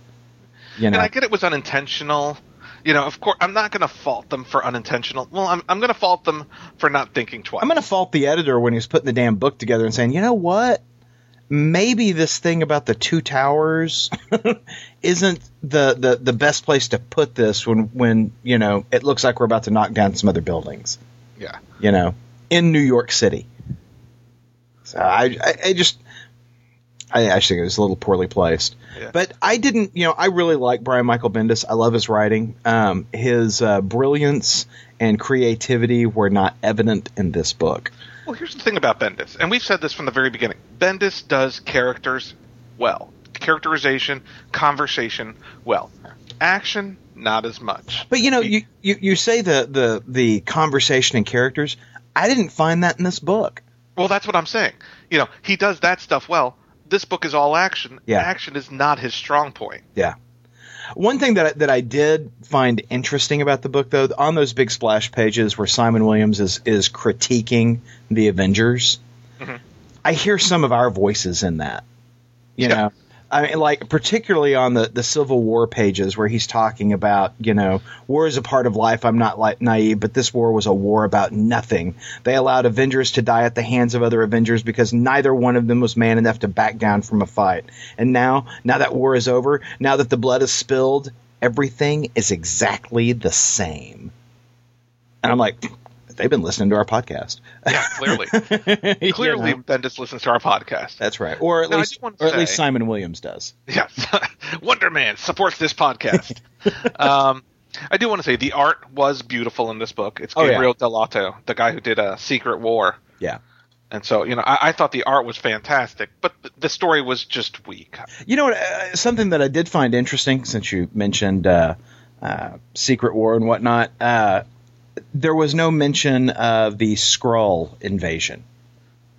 You know, And I get it was unintentional. You know, of course, I'm not going to fault them for unintentional. Well, I'm, I'm going to fault them for not thinking twice. I'm going to fault the editor when he was putting the damn book together and saying, you know what? maybe this thing about the two towers [LAUGHS] isn't the, the, the best place to put this when, when, you know, it looks like we're about to knock down some other buildings, Yeah. you know, in New York City. So I, I, I just, I actually think it was a little poorly placed. Yeah. But I didn't, you know, I really like Brian Michael Bendis. I love his writing. Um, his uh, brilliance and creativity were not evident in this book. Well, here's the thing about Bendis, and we've said this from the very beginning. Bendis does characters well. Characterization, conversation, well. Action, not as much. But you know, you, you, you say the, the the conversation and characters. I didn't find that in this book. Well, that's what I'm saying. You know, he does that stuff well. This book is all action. Yeah. Action is not his strong point. Yeah. One thing that I, that I did find interesting about the book, though, on those big splash pages where Simon Williams is is critiquing the Avengers, mm-hmm. I hear some of our voices in that. You Yeah. know, I mean, like particularly on the the Civil War pages where he's talking about, you know, war is a part of life. I'm not like naive, but this war was a war about nothing. They allowed Avengers to die at the hands of other Avengers because neither one of them was man enough to back down from a fight. And now, now that war is over, now that the blood is spilled, everything is exactly the same. And I'm like, they've been listening to our podcast. Yeah, clearly. [LAUGHS] You clearly, know? Bendis listens to our podcast. That's right. Or at Now, least, do wanna at least Simon Williams does. Yes. [LAUGHS] Wonder Man supports this podcast. [LAUGHS] um, I do want to say the art was beautiful in this book. It's Oh, yeah. Gabriel Dell'Otto, the guy who did a Secret War. Yeah. And so, you know, I, I thought the art was fantastic, but th- the story was just weak. You know what? Uh, something that I did find interesting, since you mentioned uh, uh, Secret War and whatnot, uh, there was no mention of the Skrull invasion.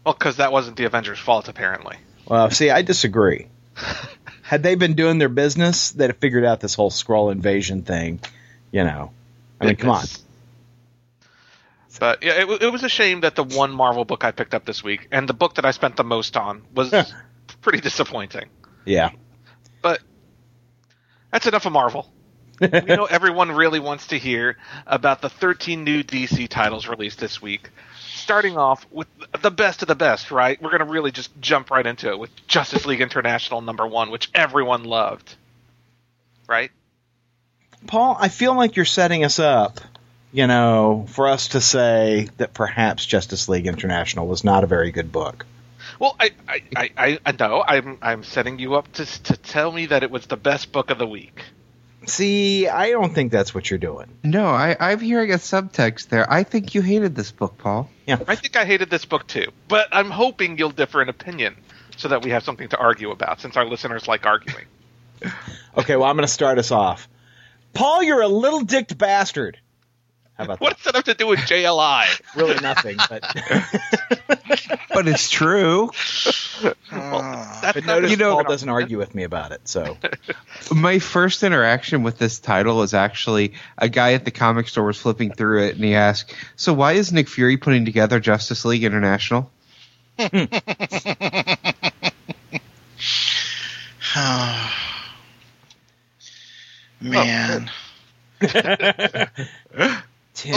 Well, because that wasn't the Avengers' fault, apparently. Well, see, I disagree. [LAUGHS] Had they been doing their business, they'd have figured out this whole Skrull invasion thing. You know, I mean, come on. But yeah, it, it was a shame that the one Marvel book I picked up this week and the book that I spent the most on was pretty disappointing. Yeah. But that's enough of Marvel. [LAUGHS] we know everyone really wants to hear about the 13 new DC titles released this week. Starting off with the best of the best, right? We're going to really just jump right into it with Justice League International number one, which everyone loved. Right? Paul, I feel like you're setting us up, you know, for us to say that perhaps Justice League International was not a very good book. Well, I, I, I, I, I know. I'm, I'm setting you up to, to tell me that it was the best book of the week. See, I don't think that's what you're doing. No, I, I'm hearing a subtext there. I think you hated this book, Paul. Yeah. I think I hated this book too, but I'm hoping you'll differ in opinion so that we have something to argue about since our listeners like arguing. [LAUGHS] Okay, well, I'm going to start us off. Paul, you're a little dicked bastard. How about [LAUGHS] What does that have to do with JLI? [LAUGHS] Really nothing, but, [LAUGHS] But it's true. Uh, That's but notice You know- Paul doesn't argue with me about it. So My first interaction with this title is actually a guy at the comic store was flipping through it and he asked, "So why is Nick Fury putting together Justice League International?" [SIGHS] Man.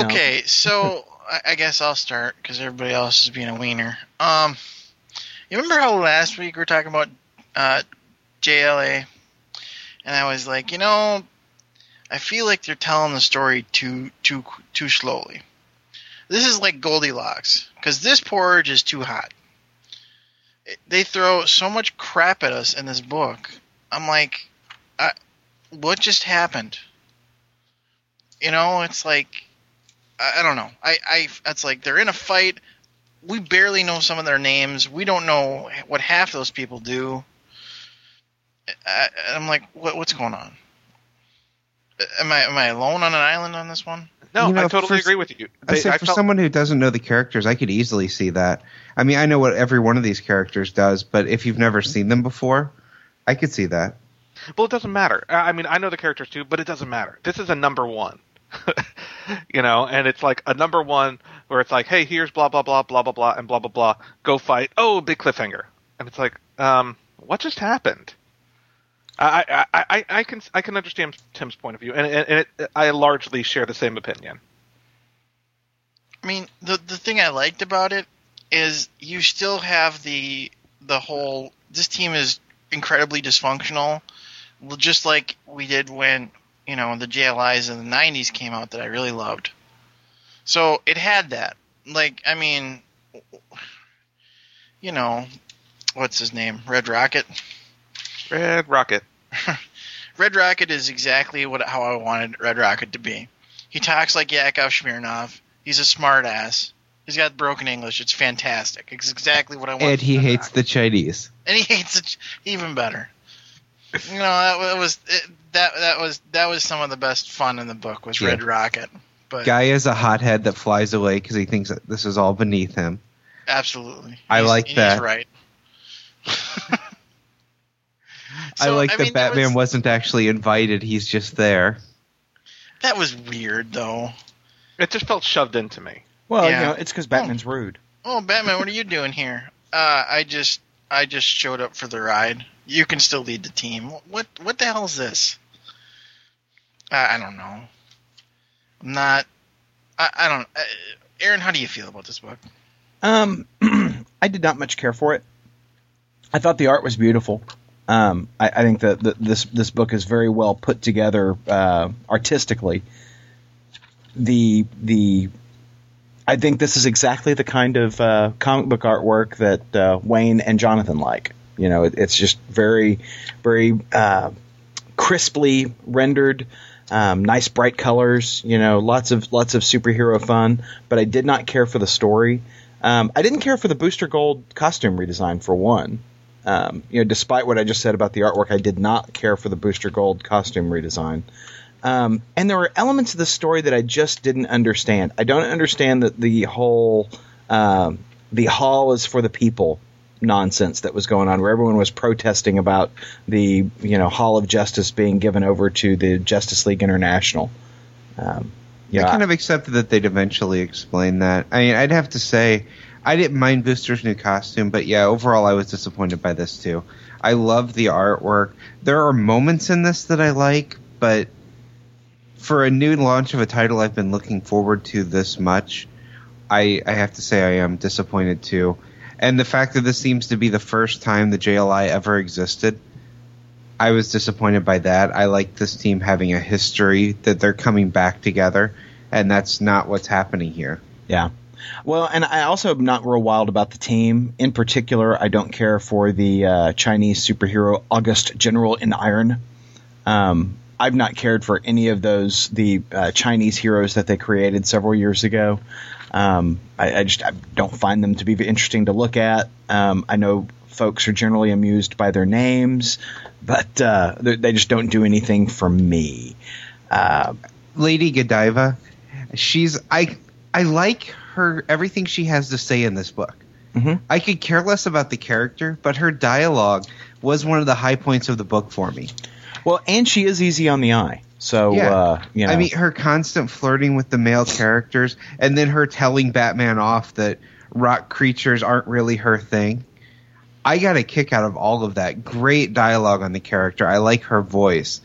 Okay, so I, I guess I'll start because everybody else is being a wiener. Um, you remember how last week we were talking about uh, JLA, and I was like, you know, I feel like they're telling the story too too too slowly. This is like Goldilocks because this porridge is too hot. It- They throw so much crap at us in this book. I'm like, I, what just happened? You know, it's like I, I don't know. I, I it's like they're in a fight. We barely know some of their names. We don't know what half those people do. I, I'm like, what, what's going on? Am I am I alone on an island on this one? No, You know, I totally for- agree with you. I say I for felt- someone who doesn't know the characters, I could easily see that. I mean, I know what every one of these characters does, but if you've never seen them before, I could see that. Well, it doesn't matter. I I mean, I know the characters too, but it doesn't matter. This is a number one. [LAUGHS] you know, and it's like a number one where it's like, hey, here's blah blah blah blah blah blah and blah blah blah. Go fight. Oh, big cliffhanger. And it's like, um, what just happened? I I, I, I can I can understand Tim's point of view, and, and, it, I largely share the same opinion. I mean, the the thing I liked about it is you still have the the whole this team is incredibly dysfunctional, just like we did when you know the JLIs in the '90s came out that I really loved. So it had that. Like, I mean, you know, what's his name? Red Rocket. Red Rocket. [LAUGHS] Red Rocket is exactly what how I wanted Red Rocket to be. He talks like Yakov Smirnoff. He's a smart ass. He's got broken English. It's fantastic. It's exactly what I want. And he Red hates Rocket. the Chinese. and he hates it even better. You know that was it, that that was that was some of the best fun in the book was Yeah. Red Rocket. But Guy is a hothead that flies away because he thinks that this is all beneath him. absolutely, I He's- like he's that. right. [LAUGHS] I like I that mean, that Batman was- was, not actually invited; he's just there. That was weird though. It just felt shoved into me. Well, Yeah. you know, it's because Batman's rude. Oh, Batman, what are you doing here? Uh, I just I just showed up for the ride. You can still lead the team. What what the hell is this? I, I don't know. I'm not. I, I don't. Uh, Aaron, how do you feel about this book? Um, [CLEARS THROAT] I did not much care for it. I thought the art was beautiful. Um, I, I think that this this book is very well put together uh, artistically. The the I think this is exactly the kind of uh, comic book artwork that uh, Wayne and Jonathan like. You know, it, it's just very very uh, crisply rendered. Um, nice bright colors, you know, lots of lots of superhero fun. But I did not care for the story. Um, I didn't care for the Booster Gold costume redesign for one. Um, you know, despite what I just said about the artwork, I did not care for the Booster Gold costume redesign. Um, and there were elements of the story that I just didn't understand. I don't understand that the whole um, the hall is for the people nonsense that was going on, where everyone was protesting about the you know Hall of Justice being given over to the Justice League International. Um, I kind of accepted that they'd eventually explain that. I mean, I'd have to say, I didn't mind Booster's new costume, but yeah, overall, I was disappointed by this too. I love the artwork. There are moments in this that I like, but for a new launch of a title I've been looking forward to this much, I, I have to say I am disappointed too. And the fact that this seems to be the first time the JLI ever existed, I was disappointed by that. I like this team having a history that they're coming back together, and that's not what's happening here. Yeah. Well, and I also am not real wild about the team. In particular, I don't care for the uh, Chinese superhero August General in Iron. Um, I've not cared for any of those the uh, Chinese heroes that they created several years ago. Um, I, I just I don't find them to be interesting to look at. Um, I know folks are generally amused by their names, but uh, they just don't do anything for me. Uh, Lady Godiva, she's I I like her everything she has to say in this book. Mhm. I could care less about the character, but her dialogue was one of the high points of the book for me. Well, and she is easy on the eye. So Yeah. uh, you know, I mean, her constant flirting with the male characters, and then her telling Batman off that rock creatures aren't really her thing. I got a kick out of all of that. Great dialogue on the character. I like her voice,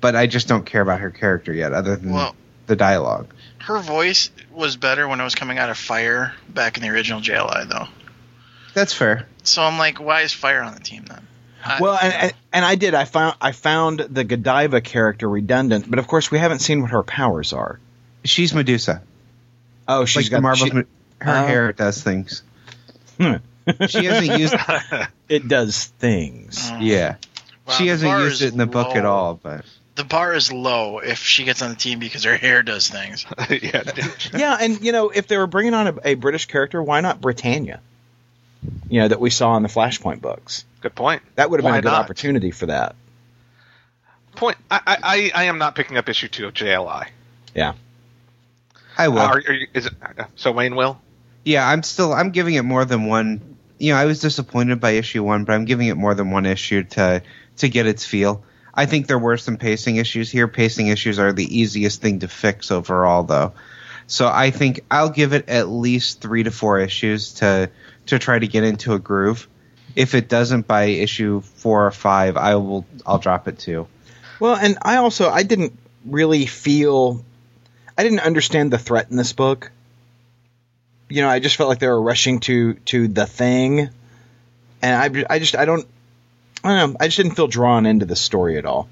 but I just don't care about her character yet, other than Well- the dialogue. Her voice was better when it was coming out of Fire back in the original JLI, though. That's fair. So I'm like, why is Fire on the team then? I- Well, and, and and I did. I found I found the Godiva character redundant, but of course we haven't seen what her powers are. She's Medusa. Oh, she's like got the Marvel. she- her Oh. hair does things. Hmm. She hasn't used. [LAUGHS] [LAUGHS] it does things. Oh. Yeah, Wow, she hasn't used it in the book at all. But The bar is low if she gets on the team because her hair does things. [LAUGHS] yeah. Yeah, and you know if they were bringing on a, a British character, why not Britannia? You know that we saw in the Flashpoint books. Good point. That would have been a good not? opportunity for that. Point. I, I, I I am not picking up issue two of JLI. Yeah. I will. Uh, are, are you, is it, so Wayne will? Yeah, I'm still I'm giving it more than one. You know, I was disappointed by issue one, but I'm giving it more than one issue to to get its feel. I think there were some pacing issues here. Pacing issues are the easiest thing to fix overall, though. So I think I'll give it at least three to four issues to to try to get into a groove. If it doesn't by issue four or five, I will I'll drop it too. Well, and I also I didn't really feel I didn't understand the threat in this book. You know, I just felt like they were rushing to to the thing, and I I just I don't I don't know. I just didn't feel drawn into the story at all.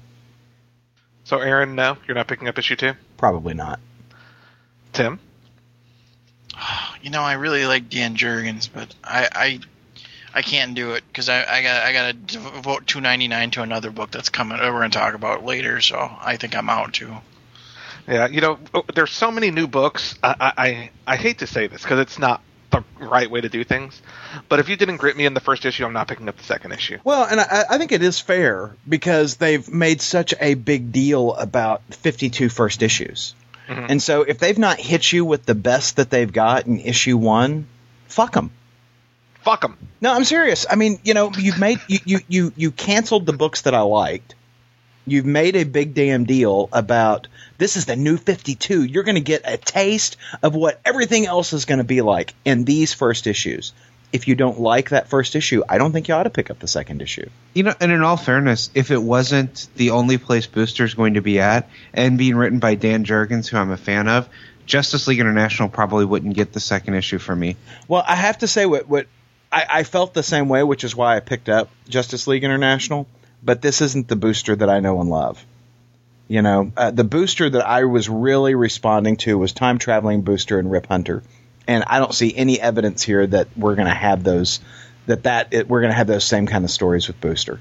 So, Aaron, no, you're not picking up issue two. Probably not. Tim, [SIGHS] You know, I really like Dan Jurgens, but I I, I can't do it because I, I got I got to devote two ninety nine to another book that's coming. That we're going to talk about later. So I think I'm out too. yeah, you know, oh, there's so many new books. I I, I, I hate to say this because it's not the right way to do things, but if you didn't grip me in the first issue, I'm not picking up the second issue. Well, and I, I think it is fair because they've made such a big deal about 52 first issues. Mhm. And so if they've not hit you with the best that they've got in issue one, fuck them. Fuck them. No, I'm serious. I mean, you know, you've made you you you, you canceled the books that I liked. You've made a big damn deal about this is the new 52. You're going to get a taste of what everything else is going to be like in these first issues. If you don't like that first issue, I don't think you ought to pick up the second issue. You know, and in all fairness, if it wasn't the only place Booster's going to be at, and being written by Dan Jurgens, who I'm a fan of, Justice League International probably wouldn't get the second issue for me. Well, I have to say what what I, I felt the same way, which is why I picked up Justice League International. But this isn't the booster that I know and love. You know, uh, the booster that I was really responding to was Time Traveling Booster and Rip Hunter, and I don't see any evidence here that we're going to have those that that it, we're going to have those same kind of stories with Booster.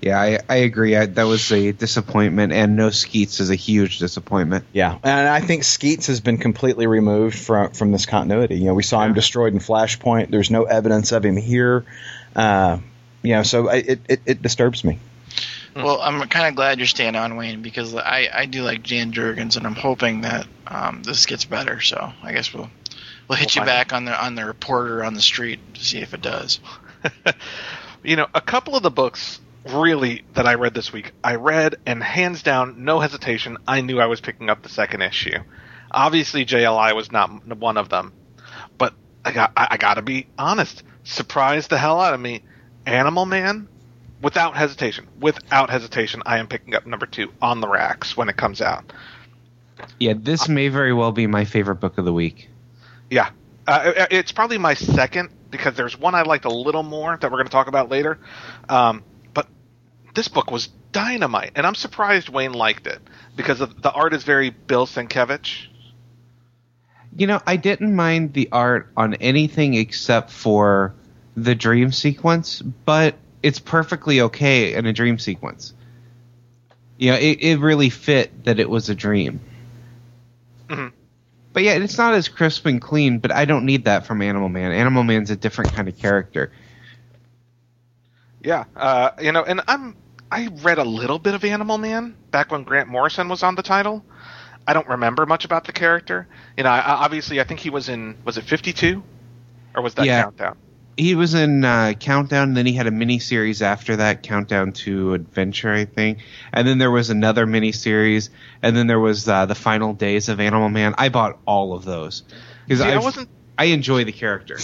Yeah, I, I agree. I, that was a disappointment, and no Skeets is a huge disappointment. Yeah, and I think Skeets has been completely removed from from this continuity. You know, we saw him destroyed in Flashpoint. There's no evidence of him here. Uh, you know, so I- it, it it disturbs me. Well, I'm kind of glad you're staying on Wayne because I, I do like Dan Jurgens, and I'm hoping that um, this gets better. So I guess we'll we'll hit We'll you find back on the on the reporter on the street to see if it does. [LAUGHS] you know, a couple of the books really that I read this week, I read and hands down, no hesitation, I knew I was picking up the second issue. Obviously, JLI was not one of them, but I got I, I got to be honest, surprised the hell out of me. Animal Man, without hesitation, without hesitation, I am picking up number two on the racks when it comes out. Yeah, this uh, may very well be my favorite book of the week. Yeah, uh, it's probably my second because there's one I liked a little more that we're going to talk about later. Um, but this book was dynamite, and I'm surprised Wayne liked it because the art is very Bill Sienkiewicz. You know, I didn't mind the art on anything except for the dream sequence, but it's perfectly okay in a dream sequence. You know, it, it really fit that it was a dream. Mhm. But yeah, it's not as crisp and clean, but I don't need that from Animal Man. Animal Man's a different kind of character. Yeah, uh, you know, and I'm I read a little bit of Animal Man back when Grant Morrison was on the title. I don't remember much about the character. You know, I, obviously, I think he was in was it 52 or was that Yeah. Countdown? He was in uh, Countdown, And then he had a mini series after that, Countdown to Adventure, I think. And then there was another mini series, and then there was uh, the Final Days of Animal Man. I bought all of those because I wasn't I enjoy the character.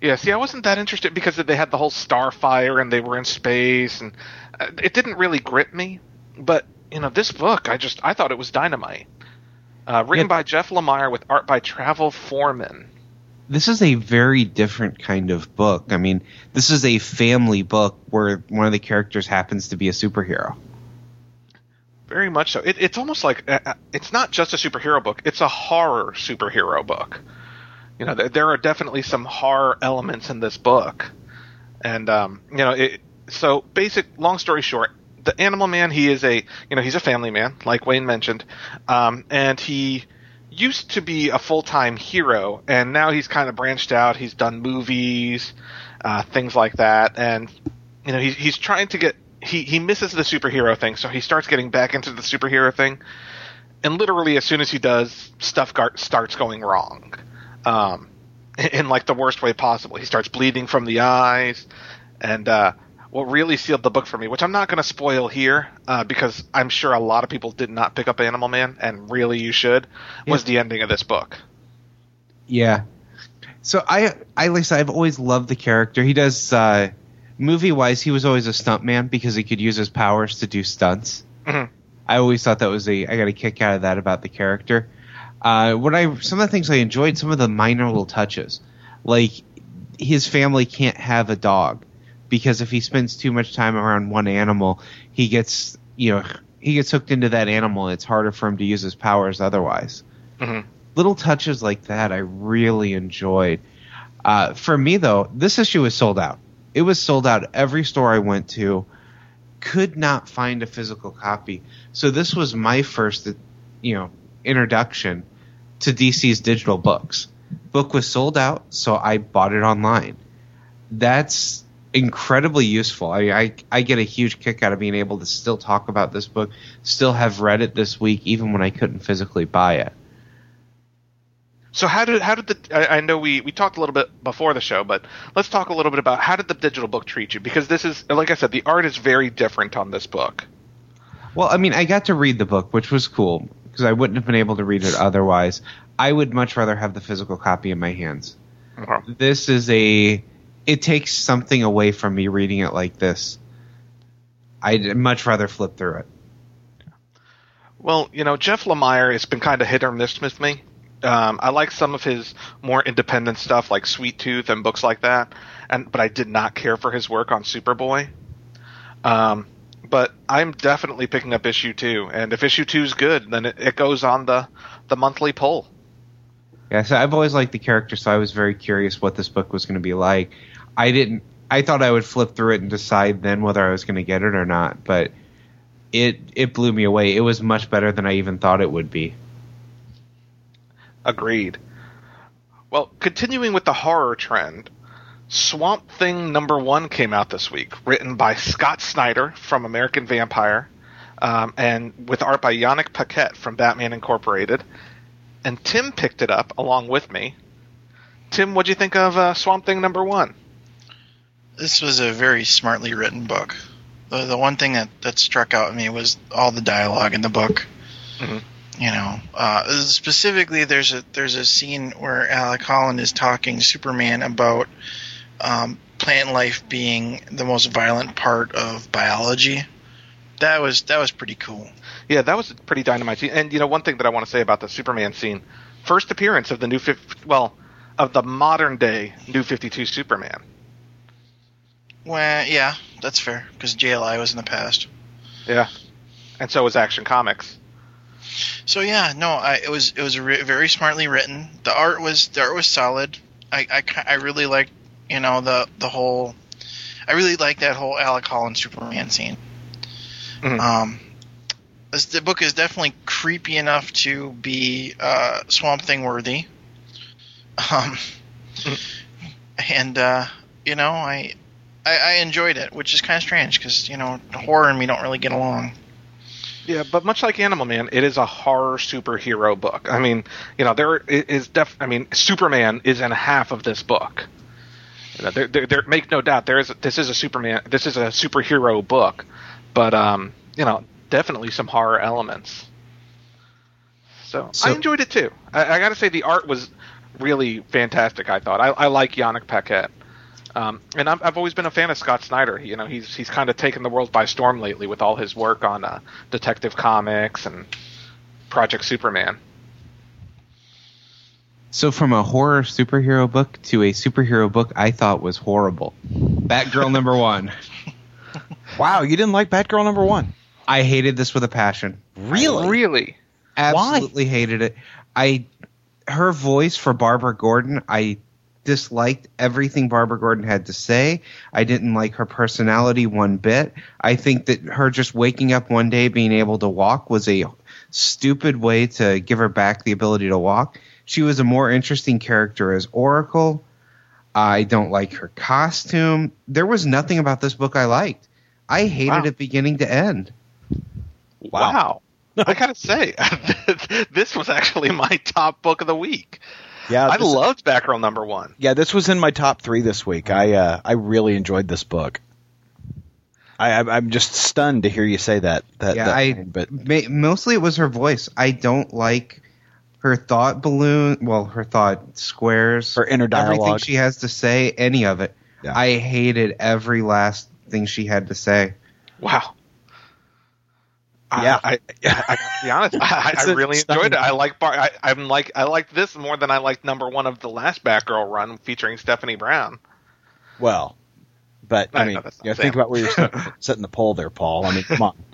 Yeah, see, I wasn't that interested because they had the whole Starfire and they were in space, and uh, it didn't really grip me. But you know, this book, I just I thought it was dynamite. Uh, written Yeah. by Jeff Lemire with art by Travel Foreman. This is a very different kind of book. I mean, this is a family book where one of the characters happens to be a superhero. Very much so. It, it's almost like uh, uh, it's not just a superhero book; it's a horror superhero book. You know, there, are definitely some horror elements in this book, and um, you know, it, so basic. Long story short, the Animal Man, he is a you know he's a family man, like Wayne mentioned, um, and he used to be a full time hero, and now he's kind of branched out. He's done movies, uh, things like that, and you know he's he's trying to get he he misses the superhero thing, so he starts getting back into the superhero thing, and literally as soon as he does, stuff gar- starts going wrong, um, [LAUGHS] in, in like the worst way possible. He starts bleeding from the eyes, and uh, what really sealed the book for me, which I'm not going to spoil here, uh, because I'm sure a lot of people did not pick up Animal Man, and really you should, was the ending of this book. Yeah. So I, I like I said, I've always loved the character. He does uh, movie wise. He was always a stuntman because he could use his powers to do stunts. Mhm. I always thought that was a. I got a kick out of that about the character. Uh, what I some of the things I enjoyed, some of the minor little touches, like his family can't have a dog because if he spends too much time around one animal, he gets you know he gets hooked into that animal. and It's harder for him to use his powers otherwise. Mhm. Little touches like that, I really enjoyed. Uh, for me though, this issue was sold out. It was sold out every store I went to. Could not find a physical copy. So this was my first, you know, introduction to DC's digital books. Book was sold out, so I bought it online. That's incredibly useful. I, I I get a huge kick out of being able to still talk about this book, still have read it this week, even when I couldn't physically buy it. So how did how did the I, I know we we talked a little bit before the show, but let's talk a little bit about how did the digital book treat you? Because this is like I said, the art is very different on this book. Well, I mean, I got to read the book, which was cool because I wouldn't have been able to read it otherwise. I would much rather have the physical copy in my hands. Okay. This is a it takes something away from me reading it like this. I'd much rather flip through it. Well, you know, Jeff Lemire has been kind of hit or miss with me. Um, I like some of his more independent stuff, like Sweet Tooth and books like that, and but I did not care for his work on Superboy. Um, but I'm definitely picking up issue two, and if issue two is good, then it, it goes on the the monthly poll. Yeah, so I've always liked the character, so I was very curious what this book was going to be like. I didn't. I thought I would flip through it and decide then whether I was going to get it or not, but it it blew me away. It was much better than I even thought it would be. Agreed. Well, continuing with the horror trend, Swamp Thing number one came out this week, written by Scott Snyder from American Vampire, um, and with art by Yannick Paquette from Batman Incorporated. And Tim picked it up along with me. Tim, what'd you think of uh, Swamp Thing number one? This was a very smartly written book. The, the one thing that, that struck out at me was all the dialogue in the book. Mhm. You know, uh, specifically, there's a there's a scene where Alec Holland is talking Superman about um, plant life being the most violent part of biology. That was that was pretty cool. Yeah, that was a pretty dynamite scene. And you know, one thing that I want to say about the Superman scene, first appearance of the new well, of the modern day New Fifty Two Superman. Well, yeah, that's fair because JLI was in the past. Yeah, and so was Action Comics. So yeah, no, I, it was it was re- very smartly written. The art was the art was solid. I, I, I really liked you know the the whole. I really liked that whole Alec Holland Superman scene. Mhm. Um, this, the book is definitely creepy enough to be uh, Swamp Thing worthy. [LAUGHS] Um, and uh, you know I, I I enjoyed it, which is kind of strange because you know horror and me don't really get along. Yeah, but much like Animal Man, it is a horror superhero book. I mean, you know, there is def. I mean, Superman is in half of this book. You know, there, there, there make no doubt there is. This is a Superman. This is a superhero book, but um, you know, definitely some horror elements. So, So- I enjoyed it too. I, I got to say, the art was really fantastic. I thought I, I like Yannick Paquette. Um, and I'm, I've always been a fan of Scott Snyder. You know, he's he's kind of taken the world by storm lately with all his work on uh, Detective Comics and Project Superman. So from a horror superhero book to a superhero book I thought was horrible. Batgirl number one. [LAUGHS] Wow, you didn't like Batgirl number one? I hated this with a passion. Really? Really? Absolutely hated it. I her voice for Barbara Gordon, I disliked everything Barbara Gordon had to say. I didn't like her personality one bit. I think that her just waking up one day being able to walk was a stupid way to give her back the ability to walk. She was a more interesting character as Oracle. I don't like her costume. There was nothing about this book I liked. I hated Wow. it beginning to end. Wow. [LAUGHS] I gotta say, [LAUGHS] this was actually my top book of the week. Yeah, I this- loved Batgirl number one. Yeah, this was in my top three this week. I uh, I really enjoyed this book. I, I'm- I'm just stunned to hear you say that. that Yeah, that I- thing, but Ma- mostly it was her voice. I don't like her thought balloon. Well, her thought squares. her inner dialogue, everything dialogue. she has to say, any of it. Yeah. I hated every last thing she had to say. Wow. I- Yeah. I, [LAUGHS] I, I, gotta be honest. I, I really enjoyed it. I like Bar. I, I'm like I like this more than I liked number one of the last Batgirl run featuring Stephanie Brown. well, But I, I mean, know you know, think about where you're [LAUGHS] setting, the pole there, Paul. I mean, come on. [LAUGHS]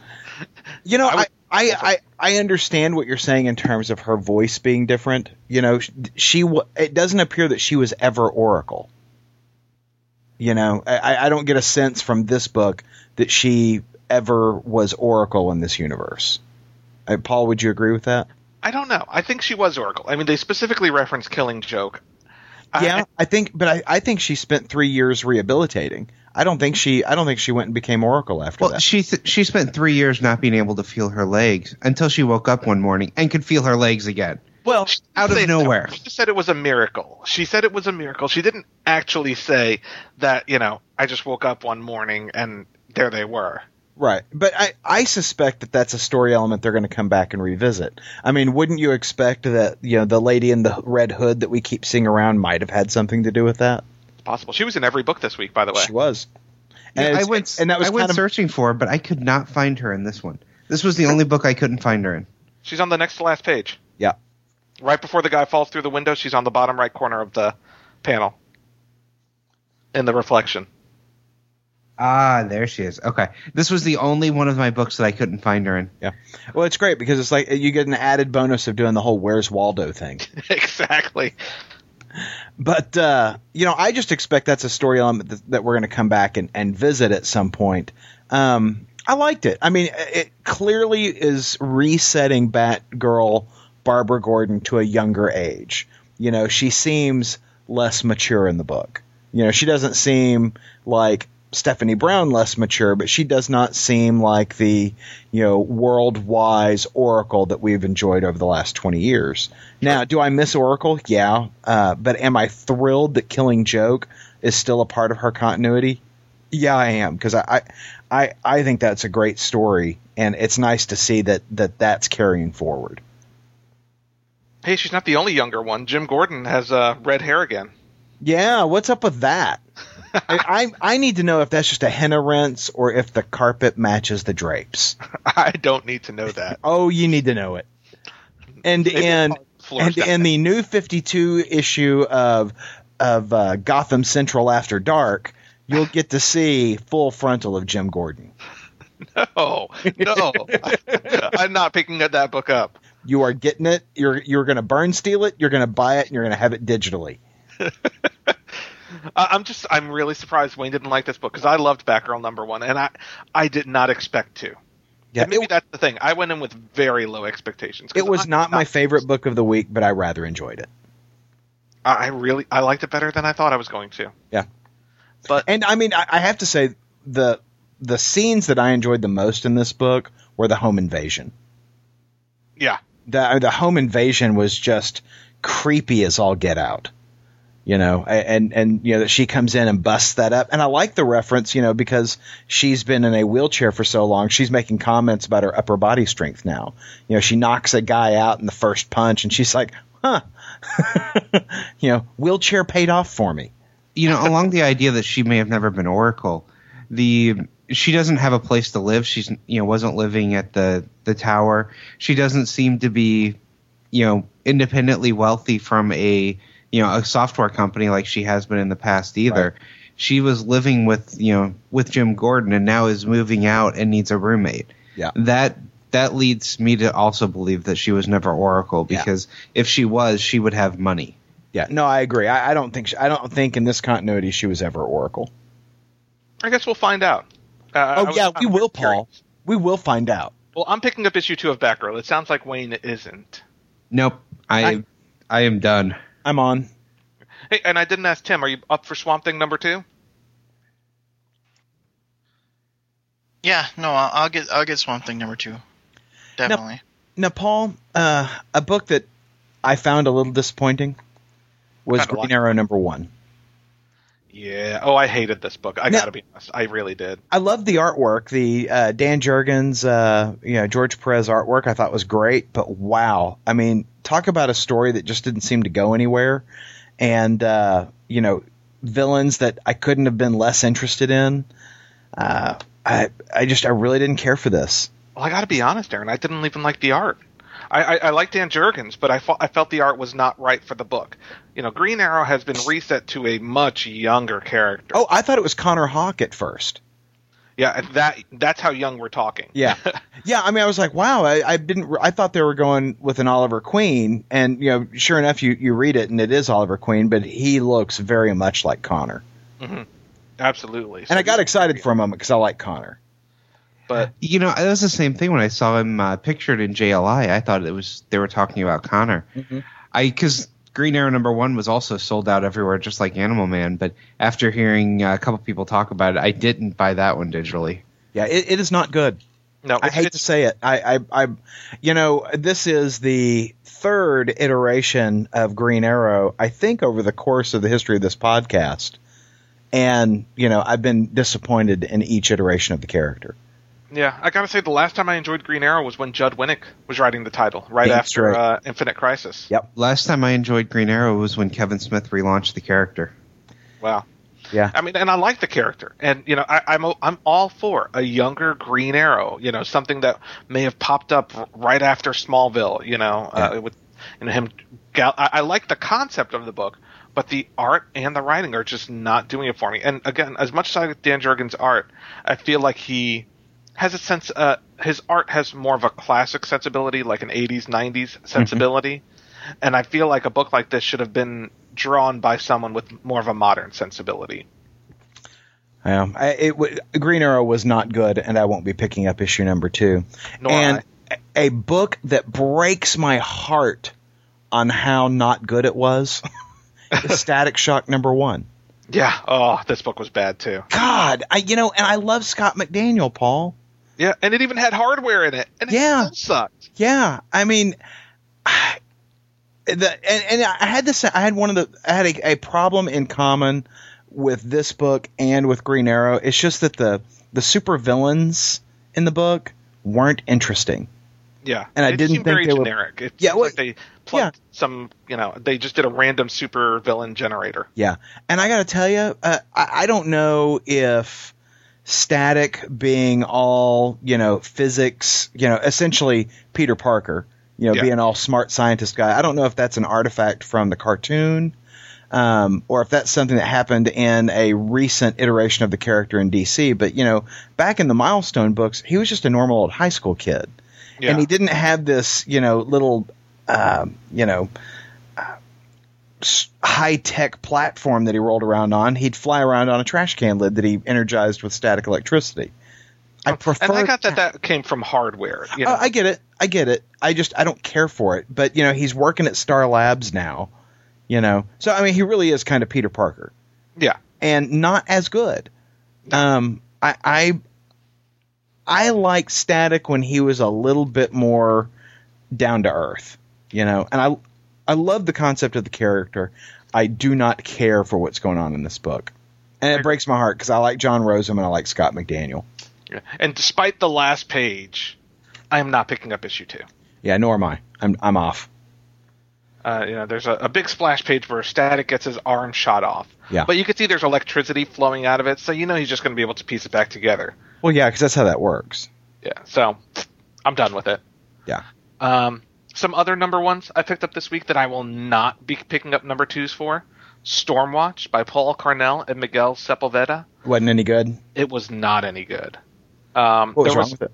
You know, I I, would- I, I, I understand what you're saying in terms of her voice being different. You know, she it doesn't appear that she was ever Oracle. You know, I, I don't get a sense from this book that she ever was Oracle in this universe. Uh, Paul, would you agree with that? I don't know. I think she was Oracle. I mean, they specifically reference Killing Joke. Yeah, I think, but I, I think she spent three years rehabilitating. I don't think she, I don't think she went and became Oracle after Well, that. she th- she spent three years not being able to feel her legs until she woke up one morning and could feel her legs again. Well, she out of say that. nowhere. She just said it was a miracle. She said it was a miracle. She didn't actually say that, you know, I just woke up one morning and there they were. Right, but I, I suspect that that's a story element they're going to come back and revisit. I mean, wouldn't you expect that you know the lady in the red hood that we keep seeing around might have had something to do with that? It's possible. She was in every book this week, by the way. She was, and I went and that was I went of searching for her, but I could not find her in this one. This was the only book I couldn't find her in. She's on the next to last page. yeah. Right before the guy falls through the window, she's on the bottom right corner of the panel. In the reflection. Ah, there she is. Okay, this was the only one of my books that I couldn't find her in. Yeah. Well, it's great because it's like you get an added bonus of doing the whole "Where's Waldo" thing. [LAUGHS] [LAUGHS] exactly. But uh, you know, I just expect that's a story element that, that we're going to come back and, and visit at some point. Um, I liked it. I mean, it clearly is resetting Batgirl Barbara Gordon to a younger age. You know, she seems less mature in the book. You know, she doesn't seem like Stephanie Brown less mature, but she does not seem like the, you know, world wise Oracle that we've enjoyed over the last 20 years. Now, do I miss Oracle? Yeah. Uh, but am I thrilled that Killing Joke is still a part of her continuity? Yeah, I am because I, I, I, I think that's a great story, and it's nice to see that, that that's carrying forward. Hey, she's not the only younger one. Jim Gordon has uh, red hair again. Yeah, what's up with that? I, I I need to know if that's just a henna rinse or if the carpet matches the drapes. [LAUGHS] I don't need to know that. Oh, you need to know it. And Maybe and and in the new 52 issue of of uh, Gotham Central After Dark, you'll get to see full frontal of Jim Gordon. [LAUGHS] No, no, [LAUGHS] I'm not picking that book up. You are getting it. You're you're going to burn steal it. You're going to buy it, and you're going to have it digitally. I- I'm just, I'm really surprised Wayne didn't like this book because I loved Batgirl number one, and I, I did not expect to. Yeah, And maybe it, that's the thing. I went in with very low expectations. it was I'm not my favorite book of the week, but I rather enjoyed it. I I really, I liked it better than I thought I was going to. Yeah. But And I mean, I, I have to say the the scenes that I enjoyed the most in this book were the home invasion. yeah, The the home invasion was just creepy as all get out. You know, and and you know that she comes in and busts that up, and I like the reference, you know, because she's been in a wheelchair for so long. She's making comments about her upper body strength now. You know, she knocks a guy out in the first punch, and she's like, "Huh, [LAUGHS] you know, wheelchair paid off for me." you know, along the idea that she may have never been Oracle, the she doesn't have a place to live. She's you know wasn't living at the the tower. She doesn't seem to be you know independently wealthy from a you know a software company like she has been in the past either. Right. She was living with you know with Jim Gordon and now is moving out and needs a roommate. Yeah. That that leads me to also believe that she was never Oracle Yeah. because if she was, she would have money. Yeah, no, I agree. I, I don't think she, I don't think in this continuity she was ever Oracle. I guess we'll find out. Uh, Oh was- yeah, we I'm will, curious. Paul. We will find out. Well, I'm picking up issue two of Batgirl. It sounds like Wayne isn't. Nope. I I- I am done. I'm on. Hey, and I didn't ask Tim. Are you up for Swamp Thing number two? Yeah, no, I'll, I'll get I'll get Swamp Thing number two. Definitely. Now, Paul, uh, a book that I found a little disappointing was Green Arrow number one. Yeah. Oh, I hated this book. I No. gotta be honest. I really did. I love the artwork. The uh, Dan Jurgens, uh, you know, George Perez artwork I thought was great, but wow. I mean, talk about a story that just didn't seem to go anywhere. And, uh, you know, villains that I couldn't have been less interested in. Uh, I, I just, I really didn't care for this. Well, I gotta be honest, Aaron. I didn't even like the art. I, I, I like Dan Jurgens, but I, fe- I felt the art was not right for the book. You know, Green Arrow has been reset to a much younger character. Oh, I thought it was Connor Hawke at first. yeah, that that's how young we're talking. Yeah, [LAUGHS] yeah. I mean, I was like, wow. I, I didn't. I thought they were going with an Oliver Queen, and you know, sure enough, you you read it, and it is Oliver Queen, but he looks very much like Connor. Mm-hmm. absolutely. And I got excited for a moment because I like Connor. But You know, that was the same thing when I saw him uh, pictured in JLI. I thought it was they were talking about Connor. I because Green Arrow number one was also sold out everywhere, just like Animal Man. But after hearing uh, a couple people talk about it, I didn't buy that one digitally. Yeah, it, it is not good. no, I hate to say it. I, I, I, you know, this is the third iteration of Green Arrow. I think over the course of the history of this podcast, and you know, I've been disappointed in each iteration of the character. Yeah. I gotta say, the last time I enjoyed Green Arrow was when Judd Winick was writing the title, right that's after right. uh, Infinite Crisis. Yep. Last time I enjoyed Green Arrow was when Kevin Smith relaunched the character. Wow. Yeah. I mean, and I like the character, and you know, I, I'm o- I'm all for a younger Green Arrow. You know, something that may have popped up right after Smallville. You know, uh, with you know him. Gal- I, I like the concept of the book, but the art and the writing are just not doing it for me. And again, as much as I like Dan Jurgens' art, I feel like he has a sense. Uh, his art has more of a classic sensibility, like an '80s, '90s sensibility. And I feel like a book like this should have been drawn by someone with more of a modern sensibility. Yeah, I, it w- Green Arrow was not good, and I won't be picking up issue number two. Nor and a book that breaks my heart on how not good it was [LAUGHS] Static Shock number one. Yeah. Oh, this book was bad too. God, I you know, and I love Scott McDaniel, Paul. Yeah, and it even had hardware in it, and it Yeah. still sucked. Yeah, I mean, [SIGHS] the and, and I had this. I had one of the. I had a, a problem in common with this book and with Green Arrow. It's just that the the super villains in the book weren't interesting. Yeah, And I it didn't think very they were- generic. It Yeah, well, like they plugged some. You know, they just did a random super villain generator. Yeah, and I got to tell you, uh, I, I don't know if static being all you know physics, you know, essentially Peter Parker, you know, Yeah. being all smart scientist guy. I don't know if that's an artifact from the cartoon. Um, or if that's something that happened in a recent iteration of the character in DC, but you know, back in the Milestone books, he was just a normal old high school kid, Yeah, and he didn't have this, you know, little, um, you know, high tech platform that he rolled around on. He'd fly around on a trash can lid that he energized with static electricity. I prefer. and I got that that came from hardware. You know, Oh, I get it. I get it. I just I don't care for it. But you know, he's working at Star Labs now. You know, so I mean, he really is kind of Peter Parker, yeah, and not as good. Um, I I I like Static when he was a little bit more down to earth. You know, and I I love the concept of the character. I do not care for what's going on in this book, and it breaks my heart because I like John Rozum and I like Scott McDaniel. yeah. And despite the last page, I am not picking up issue two. Yeah, nor am I. I'm I'm off. Uh, you know, there's a, a big splash page where Static gets his arm shot off. Yeah. But you can see there's electricity flowing out of it, so you know he's just going to be able to piece it back together. Well, yeah, because that's how that works. Yeah. So I'm done with it. Yeah. Um, some other number ones I picked up this week that I will not be picking up number twos for. Stormwatch by Paul Cornell and Miguel Sepulveda. Wasn't any good. It was not any good. Um, What was wrong with it?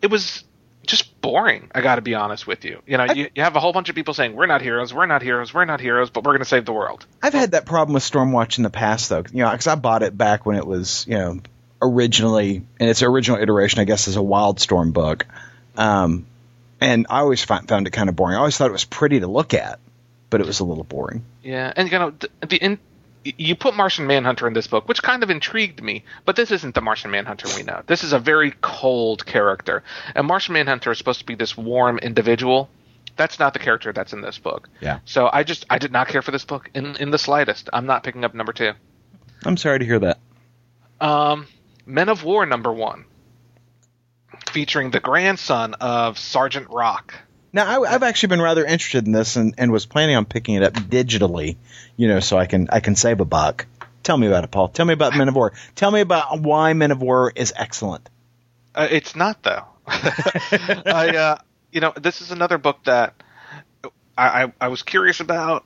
it was just boring. I got to be honest with you. You know, you, you have a whole bunch of people saying we're not heroes, we're not heroes, we're not heroes, but we're going to save the world. I've had that problem with Stormwatch in the past, though. You know, because I bought it back when it was, you know, originally in its original iteration, I guess, as a Wildstorm book. Um, and I always find, found it kind of boring. I always thought it was pretty to look at, but it was a little boring. Yeah, and you know, the, the in, you put Martian Manhunter in this book, which kind of intrigued me, but this isn't the Martian Manhunter we know. This is a very cold character, and Martian Manhunter is supposed to be this warm individual. That's not the character that's in this book. Yeah. So I just I did not care for this book in in the slightest. I'm not picking up number two. I'm sorry to hear that. Um, Men of War number one, featuring the grandson of Sergeant Rock. Now, I, I've actually been rather interested in this and, and was planning on picking it up digitally, you know, so I can I can save a buck. Tell me about it, Paul. Tell me about Men of War. Tell me about why Men of War is excellent. Uh, it's not though. [LAUGHS] I uh, you know, this is another book that I, I, I was curious about,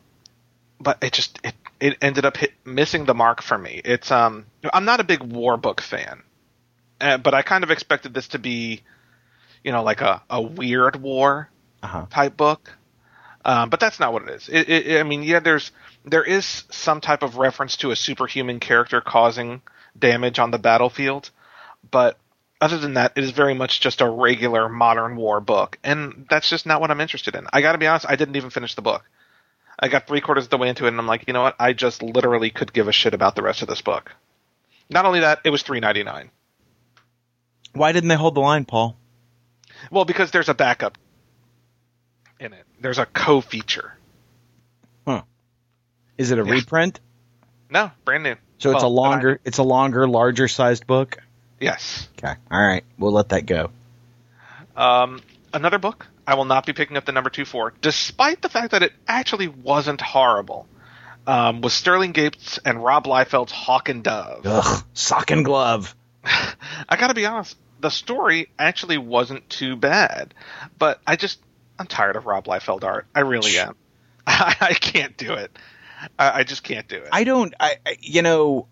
but it just it, it ended up hit, missing the mark for me. It's um, I'm not a big war book fan, uh, but I kind of expected this to be, you know, like a, a weird war Uh-huh. type book. Um, but that's not what it is. It, it, I mean, yeah, there's there is some type of reference to a superhuman character causing damage on the battlefield, but other than that, it is very much just a regular modern war book, and that's just not what I'm interested in. I got to be honest, I didn't even finish the book. I got three quarters of the way into it, and I'm like, you know what? I just literally could give a shit about the rest of this book. Not only that, it was three ninety nine. Why didn't they hold the line, Paul? Well, because there's a backup in it. There's a co-feature. Is it a Yeah. reprint? No, brand new. So it's a longer, it's a longer, larger sized book. Yes. Okay, all right, we'll let that go. Um, another book I will not be picking up the number two for, despite the fact that it actually wasn't horrible. Um, was Sterling Gates and Rob Liefeld's Hawk and Dove. Ugh, sock and glove. [LAUGHS] I gotta be honest, the story actually wasn't too bad, but I just I'm tired of Rob Liefeld art. I really am. I, [LAUGHS] I can't do it. I, I just can't do it. I don't, I, I you know,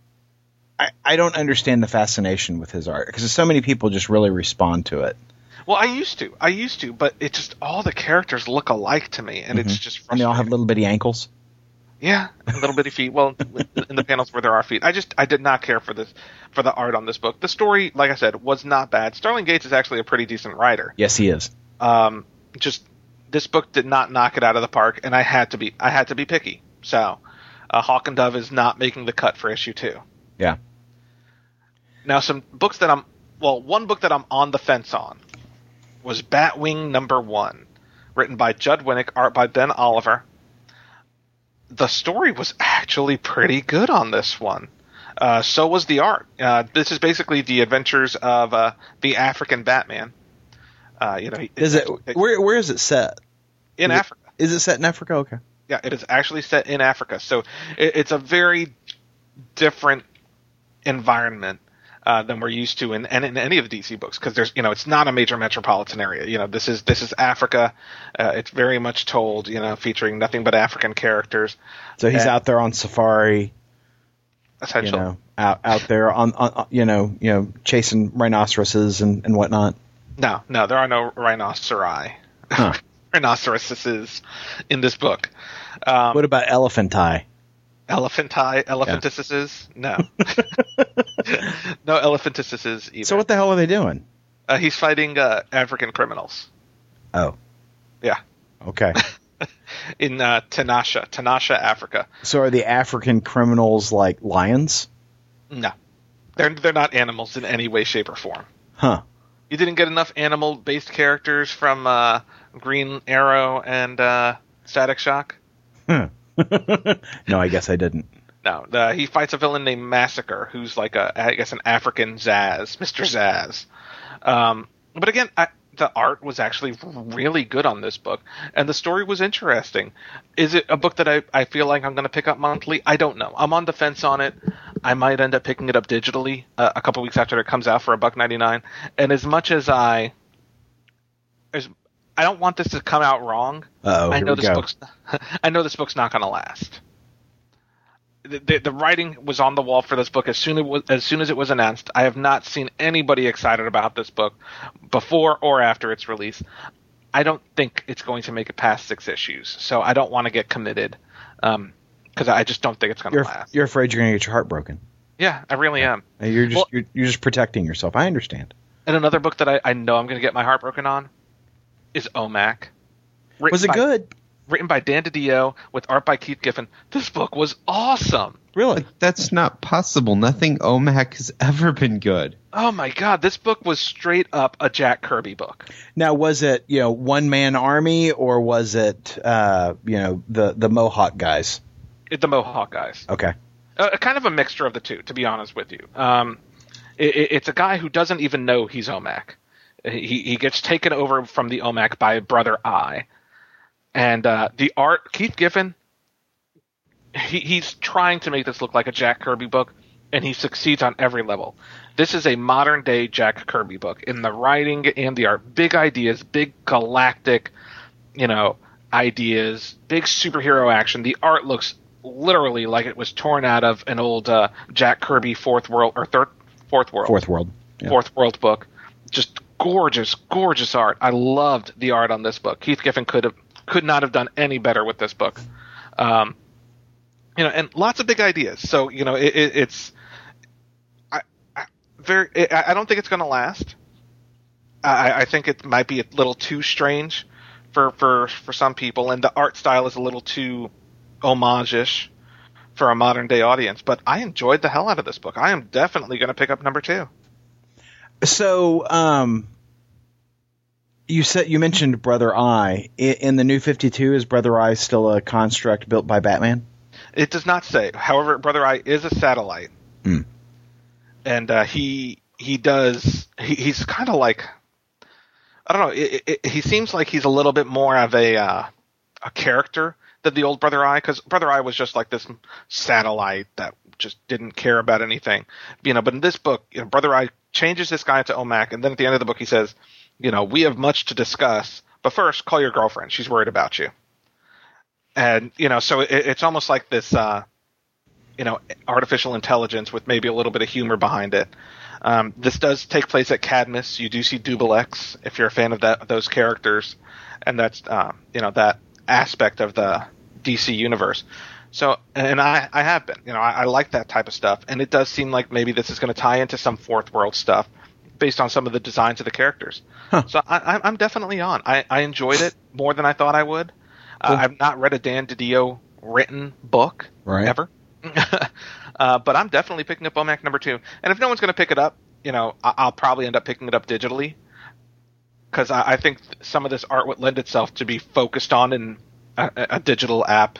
I, I don't understand the fascination with his art because so many people just really respond to it. well, I used to, I used to, but it just all the characters look alike to me, and it's just Mm-hmm. And they all have little bitty ankles. Yeah, little bitty feet. Well, in the panels where there are feet, I just I did not care for this for the art on this book. The story, like I said, was not bad. Sterling Gates is actually a pretty decent writer. Yes, he is. Um, just this book did not knock it out of the park, and I had to be I had to be picky. So, uh, Hawk and Dove is not making the cut for issue two. Yeah. Now, some books that I'm well, one book that I'm on the fence on was Batwing number one, written by Judd Winick, art by Ben Oliver. The story was actually pretty good on this one. Uh, so was the art. Uh, this is basically the adventures of uh, the African Batman. Uh, you know, Is it where? Where is it set? in is Africa? Is it set in Africa? Okay. Yeah, it is actually set in Africa. So it, it's a very different environment uh, than we're used to in, and in any of the DC books because there's you know it's not a major metropolitan area. You know this is this is Africa. Uh, it's very much told you know featuring nothing but African characters. So he's Yeah. out there on safari, you Essentially, know, out out there on, on you know, you know, chasing rhinoceroses and, and whatnot. no, no, there are no rhinoceri, Huh. [LAUGHS] rhinoceroses in this book. Um, What about elephanti? Elephanti, elephantises? No, [LAUGHS] no elephantises either. So what the hell are they doing? Uh, he's fighting uh, African criminals. Oh, Yeah, okay. [LAUGHS] in uh, Tinasha, Tinasha, Africa. so are the African criminals like lions? No, they're they're not animals in any way, shape, or form. Huh. You didn't get enough animal-based characters from uh, Green Arrow and uh, Static Shock. Huh. [LAUGHS] no, I guess I didn't. No, uh, he fights a villain named Massacre, who's like a, I guess, an African Zsasz, Mister Zsasz. Um, but again, I, the art was actually really good on this book, and the story was interesting. Is it a book that I, I feel like I'm going to pick up monthly? I don't know. I'm on the fence on it. I might end up picking it up digitally uh, a couple weeks after it comes out for a buck ninety nine. And as much as I, I don't want this to come out wrong. Uh-oh, I know this go. book's [LAUGHS] I know this book's not going to last. The, the, the writing was on the wall for this book as soon as, it was, as soon as it was announced. I have not seen anybody excited about this book before or after its release. I don't think it's going to make it past six issues, so I don't want to get committed um, because I just don't think it's going to last. you're afraid you're going to get your heart broken. yeah, I really am. You're just Well- you're, you're just protecting yourself. I understand. And another book that I, I know I'm going to get my heart broken on is OMAC. Written Was it by- good? Written by Dan DiDio with art by Keith Giffen. This book was awesome. Really? That's not possible. Nothing OMAC has ever been good. Oh my god, this book was straight up a Jack Kirby book. Now, was it you know one man army or was it uh, you know the the Mohawk guys? It, the Mohawk guys. Okay. Uh, kind of a mixture of the two, to be honest with you. Um, it, it- it's a guy who doesn't even know he's OMAC. He, he gets taken over from the OMAC by Brother Eye. And uh, the art, Keith Giffen, he, he's trying to make this look like a Jack Kirby book, and he succeeds on every level. This is a modern day Jack Kirby book in the writing and the art. Big ideas, big galactic, you know, ideas, big superhero action. The art looks literally like it was torn out of an old uh, Jack Kirby Fourth World or Third Fourth World Fourth World. Yeah. Fourth World book. Just gorgeous, gorgeous art. I loved the art on this book. Keith Giffen could have could not have done any better with this book. Um, you know, and lots of big ideas. So you know, it, it, it's I, I very. It, I don't think it's going to last. I, I think it might be a little too strange for for for some people, and the art style is a little too homage-ish for a modern day audience. But I enjoyed the hell out of this book. I am definitely going to pick up number two. So, um, you said you mentioned Brother Eye I- in the New Fifty Two. Is Brother Eye still a construct built by Batman? It does not say. However, Brother Eye is a satellite, Hmm. and uh, he he does. He, he's kind of like I don't know. It, it, he seems like he's a little bit more of a uh, a character than the old Brother Eye, because Brother Eye was just like this satellite that just didn't care about anything, you know. But in this book, you know, Brother Eye changes this guy to Omac, and then at the end of the book, he says, you know, we have much to discuss, but first, call your girlfriend. She's worried about you. And you know so it, it's almost like this uh you know artificial intelligence with maybe a little bit of humor behind it. Um, this does take place at cadmus. You do see Dubbilex if you're a fan of that those characters. And that's uh, you know that aspect of the dc universe so and i i have been you know i, I like that type of stuff. And it does seem like maybe this is going to tie into some fourth world stuff based on some of the designs of the characters. So I, I- i'm definitely on. I, I enjoyed it more than i thought i would. Uh, I've not read a Dan DiDio written book Right. ever, [LAUGHS] uh, but I'm definitely picking up OMAC number two. And if no one's going to pick it up, you know, I- I'll probably end up picking it up digitally. Because I-, I think th- some of this art would lend itself to be focused on in a- a digital app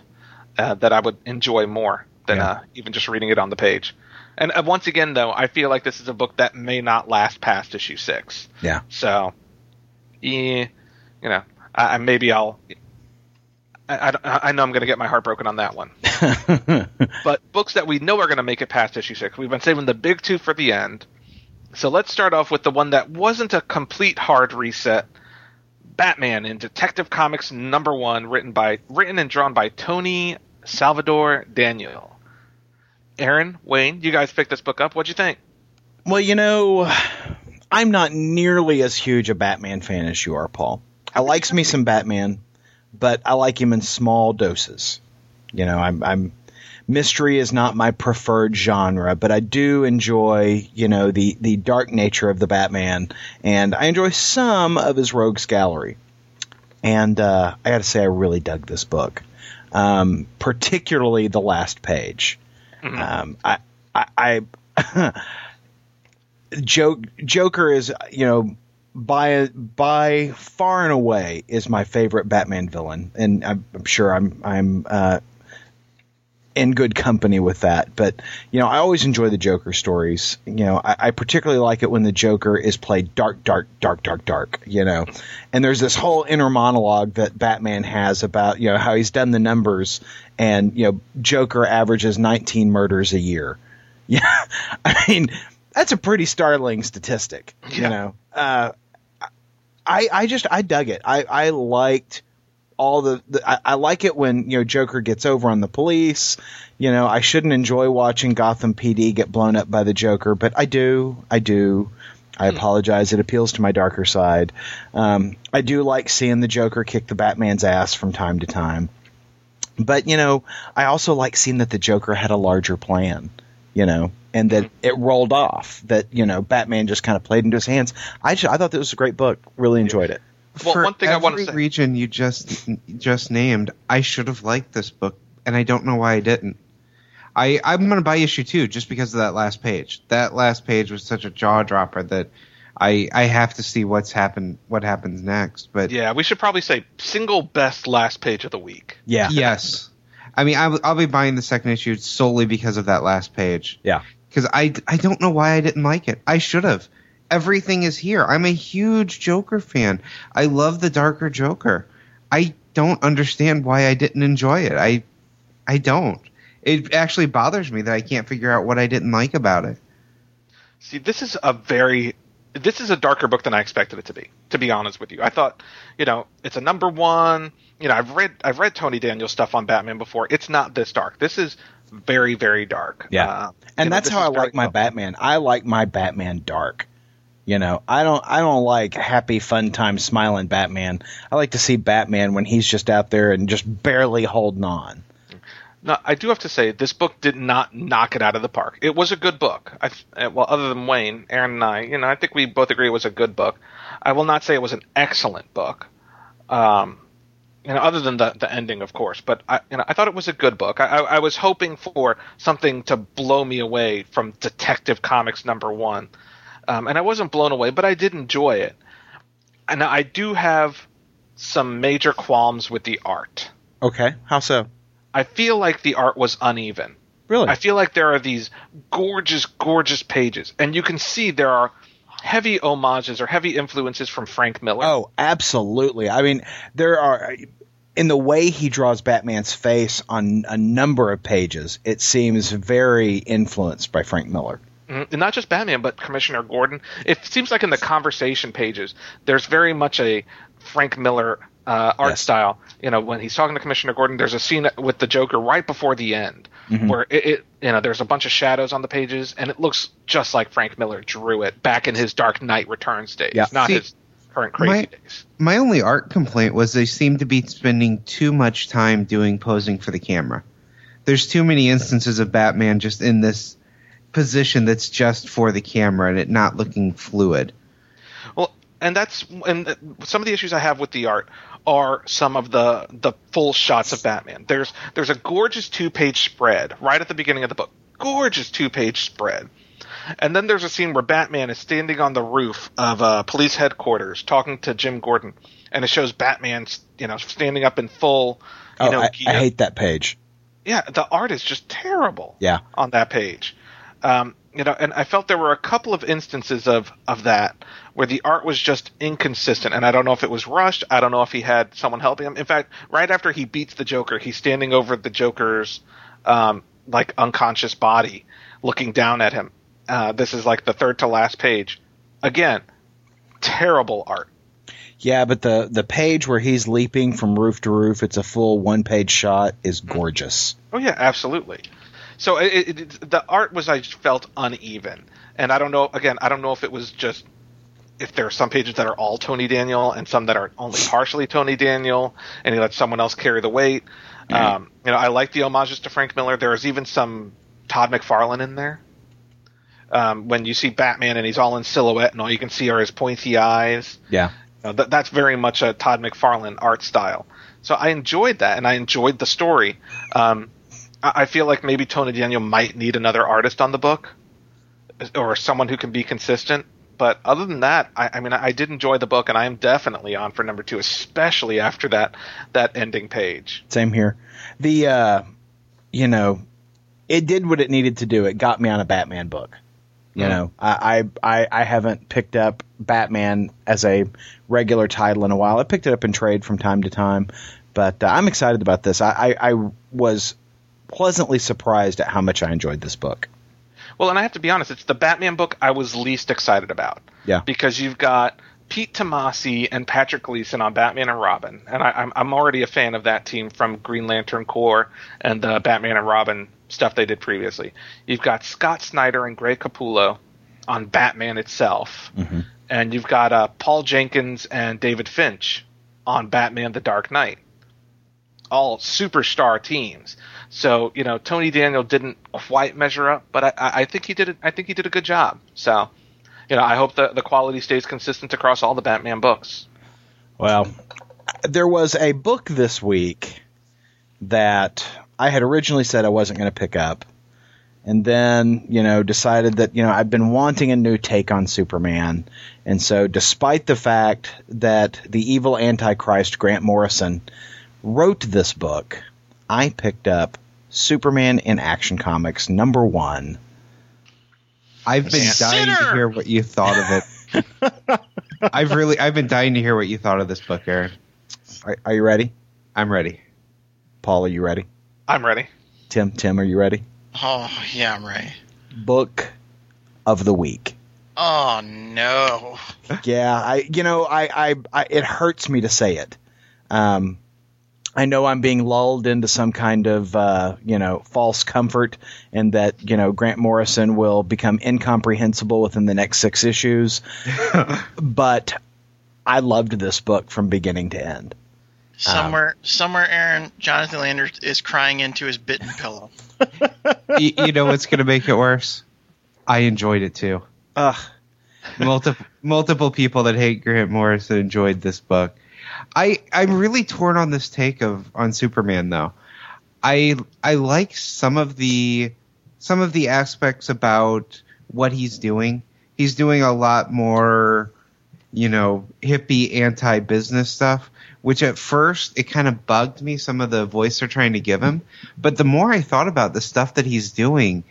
uh, that I would enjoy more than Yeah. uh, even just reading it on the page. And uh, once again, though, I feel like this is a book that may not last past issue six. Yeah. So, yeah, you know, I, maybe I'll. I, I, I know I'm going to get my heart broken on that one. [LAUGHS] but books that we know are going to make it past issue six, we've been saving the big two for the end. So let's start off with the one that wasn't a complete hard reset. Batman in Detective Comics number one, written by written and drawn by Tony Salvador Daniel. Aaron, Wayne, you guys picked this book up. What'd you think? Well, you know, I'm not nearly as huge a Batman fan as you are, Paul. I likes me some Batman, but I like him in small doses. You know, I'm, I'm mystery is not my preferred genre, but I do enjoy, you know, the the dark nature of the Batman, and I enjoy some of his rogues gallery. And uh, I got to say, I really dug this book, um, particularly the last page. Um, I, I, I [LAUGHS] Joke, Joker is, you know, by by far and away is my favorite Batman villain, and I'm, I'm sure I'm I'm uh, in good company with that. But you know, I always enjoy the Joker stories. You know, I, I particularly like it when the Joker is played dark, dark, dark, dark, dark. You know, and there's this whole inner monologue that Batman has about you know how he's done the numbers, and you know, Joker averages 19 murders a year. [LAUGHS] Yeah, I mean that's a pretty startling statistic. You Yeah. know, uh, I I just I dug it. I I liked all the, the I, I like it when you know Joker gets over on the police. You know, I shouldn't enjoy watching Gotham PD get blown up by the Joker, but I do. I do. I apologize. It appeals to my darker side. Um, I do like seeing the Joker kick the Batman's ass from time to time. But you know, I also like seeing that the Joker had a larger plan. You know, and that it rolled off. That you know, Batman just kind of played into his hands. I just, I thought that was a great book. Really enjoyed it. Well, For one thing I wanna every say- region you just just named, I should have liked this book, and I don't know why I didn't. I I'm gonna buy issue two just because of that last page. That last page was such a jaw dropper that I I have to see what's happened, what happens next. But Yeah, we should probably say single best last page of the week. Yeah. yes, I mean I, will- I'll be buying the second issue solely because of that last page. Yeah. because I, I don't know why I didn't like it. I should have. Everything is here. I'm a huge Joker fan. I love the darker Joker. I don't understand why I didn't enjoy it. I I don't. It actually bothers me that I can't figure out what I didn't like about it. See, this is a very this is a darker book than I expected it to be. To be honest with you, I thought, you know, it's a number one. You know, I've read I've read Tony Daniels stuff on Batman before. It's not this dark. This is very very dark. Yeah. Uh, and that's this how I like my Batman. I like my Batman dark. You know, I don't I don't like happy fun time smiling Batman. I like to see Batman when he's just out there and just barely holding on. No, I do have to say this book did not knock it out of the park. It was a good book. I, uh, well, other than Wayne, Aaron, and I, you know, I think we both agree it was a good book. I will not say it was an excellent book. Um, you know, other than the the ending, of course. But I, you know, I thought it was a good book. I, I, I was hoping for something to blow me away from Detective Comics number one, um, and I wasn't blown away, but I did enjoy it. And I do have some major qualms with the art. Okay, how so? I feel like the art was uneven. Really? I feel like there are these gorgeous, gorgeous pages, and you can see there are heavy homages or heavy influences from Frank Miller. Oh, absolutely. I mean, there are in the way he draws Batman's face on a number of pages. It seems very influenced by Frank Miller. And not just Batman, but Commissioner Gordon. It seems like in the conversation pages, there's very much a Frank Miller uh, art Yes. style. You know, when he's talking to Commissioner Gordon, there's a scene with the Joker right before the end where it, it, you know, there's a bunch of shadows on the pages, and it looks just like Frank Miller drew it back in his Dark Knight Returns days, Yeah. not See, his current crazy my- days. My only art complaint was they seem to be spending too much time doing posing for the camera. There's too many instances of Batman just in this position that's just for the camera and it not looking fluid. Well, and that's and some of the issues I have with the art are some of the the full shots of Batman. There's there's a gorgeous two page spread right at the beginning of the book, gorgeous two page spread, and then there's a scene where Batman is standing on the roof of uh, police headquarters talking to Jim Gordon, and it shows Batman, you know, standing up in full. You Oh, know, I, I hate that page. yeah, the art is just terrible Yeah. on that page. Um, you know, and I felt there were a couple of instances of of that where the art was just inconsistent, and I don't know if it was rushed. I don't know if he had someone helping him. In fact, right after he beats the Joker, he's standing over the Joker's um, like unconscious body, looking down at him. Uh, this is like the third to last page. Again, terrible art. Yeah, but the the page where he's leaping from roof to roof, it's a full one page shot, is gorgeous. Oh yeah, absolutely. So it, it, the art was I felt uneven, and I don't know. Again, I don't know if it was just if there are some pages that are all Tony Daniel and some that are only partially Tony Daniel, and he lets someone else carry the weight. Um, you know, I like the homages to Frank Miller. There is even some Todd McFarlane in there. Um, when you see Batman and he's all in silhouette, and all you can see are his pointy eyes. Yeah. You know, that, that's very much a Todd McFarlane art style. So I enjoyed that, and I enjoyed the story. Um, I, feel like maybe Tony Daniel might need another artist on the book, or someone who can be consistent. But other than that, I, I mean, I, did enjoy the book, and I am definitely on for number two, especially after that that ending page. Same here. The uh you know, it did what it needed to do. It got me on a Batman book. You Mhm. know, I, I I I haven't picked up Batman as a regular title in a while. I picked it up in trade from time to time, but uh, I'm excited about this. I, I I was pleasantly surprised at how much I enjoyed this book. Well, and I have to be honest, it's the Batman book I was least excited about. Yeah. Because you've got Pete Tomasi and Patrick Gleason on Batman and Robin, and I, I'm I'm already a fan of that team from Green Lantern Corps and the Batman and Robin stuff they did previously. You've got Scott Snyder and Greg Capullo on Batman itself, and you've got uh, Paul Jenkins and David Finch on Batman: The Dark Knight. All superstar teams. So you know Tony Daniel didn't quite measure up, but I, I I think he did. A, I think he did a good job. So you know I hope the the quality stays consistent across all the Batman books. Well, there was a book this week that I had originally said I wasn't going to pick up. And then, you know, decided that, you know, I've been wanting a new take on Superman. And so, despite the fact that the evil Antichrist, Grant Morrison, wrote this book, I picked up Superman in Action Comics number one. I've been dying to hear what you thought of it. [LAUGHS] I've really I've been dying to hear what you thought of this book, Aaron. Are, are you ready? I'm ready. Paul, are you ready? I'm ready. Tim, Tim, are you ready? Oh yeah, I'm ready. Book of the week. Oh no. yeah, I you know I, I, I it hurts me to say it. Um, I know I'm being lulled into some kind of uh, you know false comfort, and that you know Grant Morrison will become incomprehensible within the next six issues. [LAUGHS] but I loved this book from beginning to end. Somewhere, somewhere, Aaron Jonathan Landers is crying into his bitten pillow. [LAUGHS] you, you know what's going to make it worse? I enjoyed it too. Ugh. multiple multiple people that hate Grant Morrison enjoyed this book. I I'm really torn on this take of on Superman though. I I like some of the some of the aspects about what he's doing. He's doing a lot more, you know, hippie anti-business stuff, which at first it kind of bugged me some of the voice they're trying to give him. But the more I thought about the stuff that he's doing,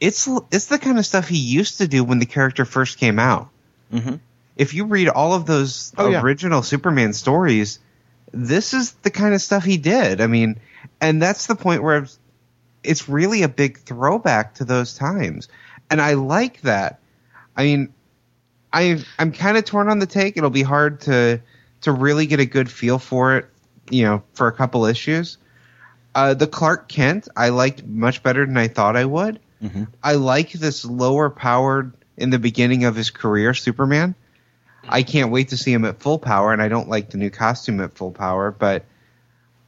it's it's the kind of stuff he used to do when the character first came out. Mm-hmm. If you read all of those Oh, yeah. original Superman stories, this is the kind of stuff he did. I mean, and that's the point where it's- it's really a big throwback to those times, and I like that. I mean, I I'm kind of torn on the take. It'll be hard to to really get a good feel for it, you know, for a couple issues. Uh, the Clark Kent I liked much better than I thought I would. Mm-hmm. I like this lower powered in the beginning of his career Superman. I can't wait to see him at full power, and I don't like the new costume at full power, but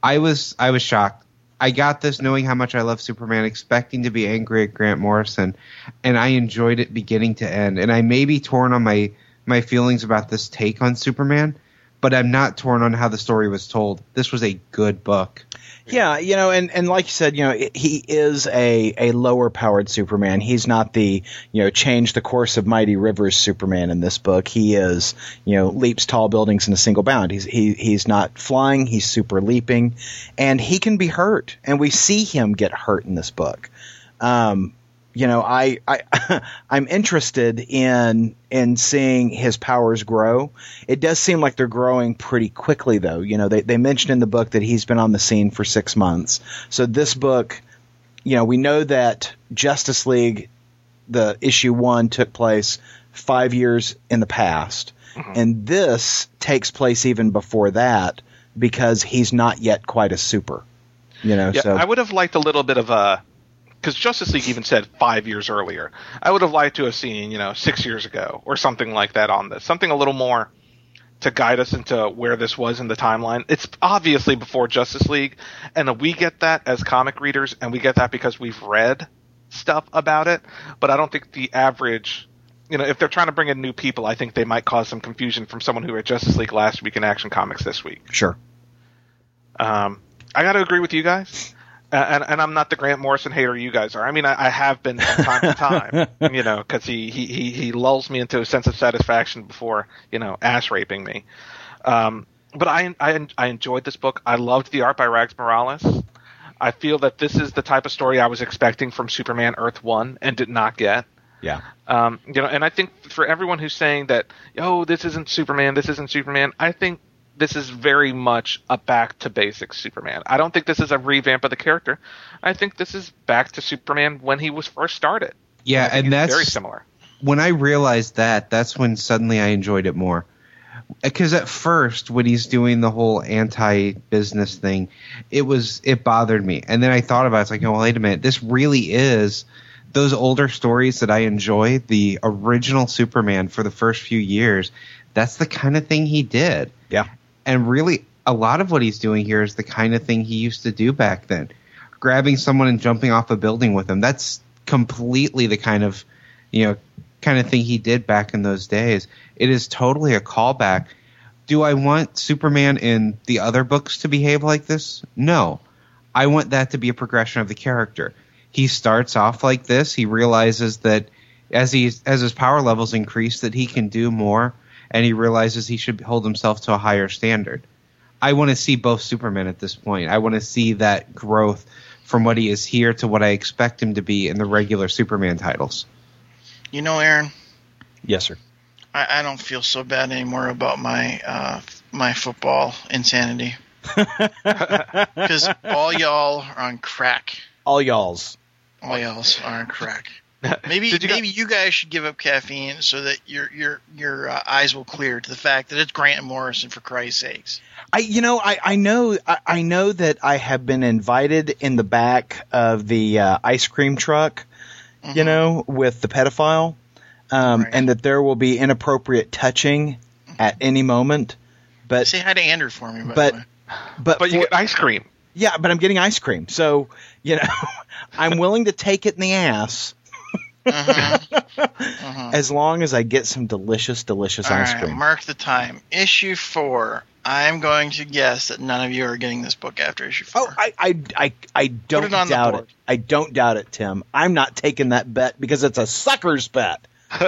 I was I was shocked. I got this knowing how much I love Superman, expecting to be angry at Grant Morrison, and I enjoyed it beginning to end. And I may be torn on my my feelings about this take on Superman, but I'm not torn on how the story was told. This was a good book. Yeah, you know, and, and like you said, you know, he is a, a lower powered Superman. He's not the, you know, change the course of mighty rivers Superman in this book. He is, you know, leaps tall buildings in a single bound. He's he he's not flying, he's super leaping, and he can be hurt. And we see him get hurt in this book. Um, you know, I, I [LAUGHS] I'm interested in in seeing his powers grow. It does seem like they're growing pretty quickly, though. You know, they they mentioned in the book that he's been on the scene for six months. So this book, you know, we know that Justice League, the issue one, took place five years in the past, mm-hmm. and this takes place even before that because he's not yet quite a super. You know, Yeah, so I would have liked a little bit of a because Justice League even said five years earlier. I would have liked to have seen you know six years ago or something like that on this. Something a little more to guide us into where this was in the timeline. It's obviously before Justice League, and we get that as comic readers, and we get that because we've read stuff about it. But I don't think the average. You know, if they're trying to bring in new people, I think they might cause some confusion from someone who read Justice League last week in Action Comics this week. sure. Um, I got to agree with you guys. And, and I'm not the Grant Morrison hater you guys are. I mean, I, I have been from time to time, [LAUGHS] you know, because he, he, he, he lulls me into a sense of satisfaction before, you know, ass raping me. Um, but I, I, I enjoyed this book. I loved the art by Rags Morales. I feel that this is the type of story I was expecting from Superman Earth 1 and did not get. Yeah. Um, you know, and I think for everyone who's saying that, oh, this isn't Superman, this isn't Superman, I think this is very much a back to basics Superman. I don't think this is a revamp of the character. I think this is back to Superman when he was first started. Yeah, and that's very similar. when I realized that, that's when suddenly I enjoyed it more. Because at first, when he's doing the whole anti-business thing, it was it bothered me, and then I thought about it. It's like, oh, wait a minute, this really is those older stories that I enjoy. The original Superman for the first few years. That's the kind of thing he did, Yeah. And really, a lot of what he's doing here is the kind of thing he used to do back then. Grabbing someone and jumping off a building with him. That's completely the kind of you know, kind of thing he did back in those days. It is totally a callback. Do I want Superman in the other books to behave like this? No. I want that to be a progression of the character. He starts off like this. He realizes that as he as his power levels increase, that he can do more, and he realizes he should hold himself to a higher standard. I want to see both Supermen at this point. I want to see that growth from what he is here to what I expect him to be in the regular Superman titles. You know, Aaron, Yes, sir. I, I don't feel so bad anymore about my uh, my football insanity [LAUGHS] [LAUGHS] because all y'all are on crack. All y'all's. All y'all's are on crack. [LAUGHS] Maybe you maybe you guys should give up caffeine so that your your your uh, eyes will clear to the fact that it's Grant Morrison for Christ's sakes. I, you know, I, I know, I, I know that I have been invited in the back of the uh, ice cream truck, you Mhm. know, with the pedophile, um, Right. and that there will be inappropriate touching at any moment. But, Say hi to Andrew for me. By but, the way. but, But you for- get ice cream. yeah, but I'm getting ice cream, so you know, [LAUGHS] I'm willing to take it in the ass Uh-huh. [LAUGHS] Uh-huh. as long as I get some delicious, delicious All ice right, cream. mark the time. Issue four. I'm going to guess that none of you are getting this book after issue four. Oh, I, I, I, I don't it doubt it. I don't doubt it, Tim. I'm not taking that bet because it's a sucker's bet. [LAUGHS]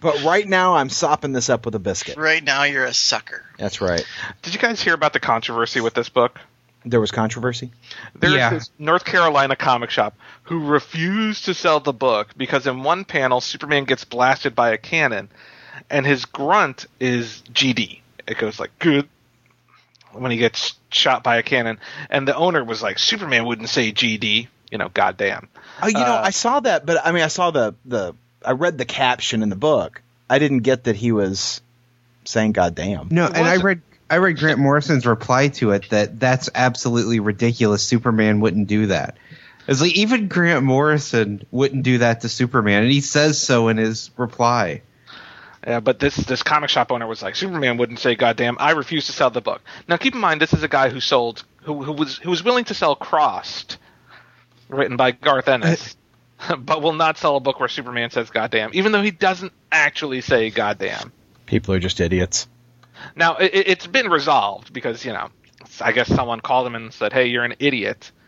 But right now, I'm sopping this up with a biscuit. right now, you're a sucker. That's right. Did you guys hear about the controversy with this book? There was controversy. There's Yeah. this North Carolina comic shop who refused to sell the book because in one panel Superman gets blasted by a cannon and his grunt is GD. It goes like good when he gets shot by a cannon and the owner was like Superman wouldn't say GD, you know, goddamn. Oh, you know, Uh, I saw that, but I mean, I saw the the. I read the caption in the book. I didn't get that he was saying "goddamn." No, and I read I read Grant Morrison's reply to it that that's absolutely ridiculous. Superman wouldn't do that. It's like even Grant Morrison wouldn't do that to Superman, and he says so in his reply. Yeah, but this this comic shop owner was like, Superman wouldn't say goddamn. I refuse to sell the book. Now keep in mind, this is a guy who sold who who was who was willing to sell Crossed, written by Garth Ennis, [LAUGHS] but will not sell a book where Superman says goddamn, even though he doesn't actually say goddamn. People are just idiots. Now it, it- it's been resolved because you know, I guess someone called him and said, "Hey, you're an idiot." [LAUGHS]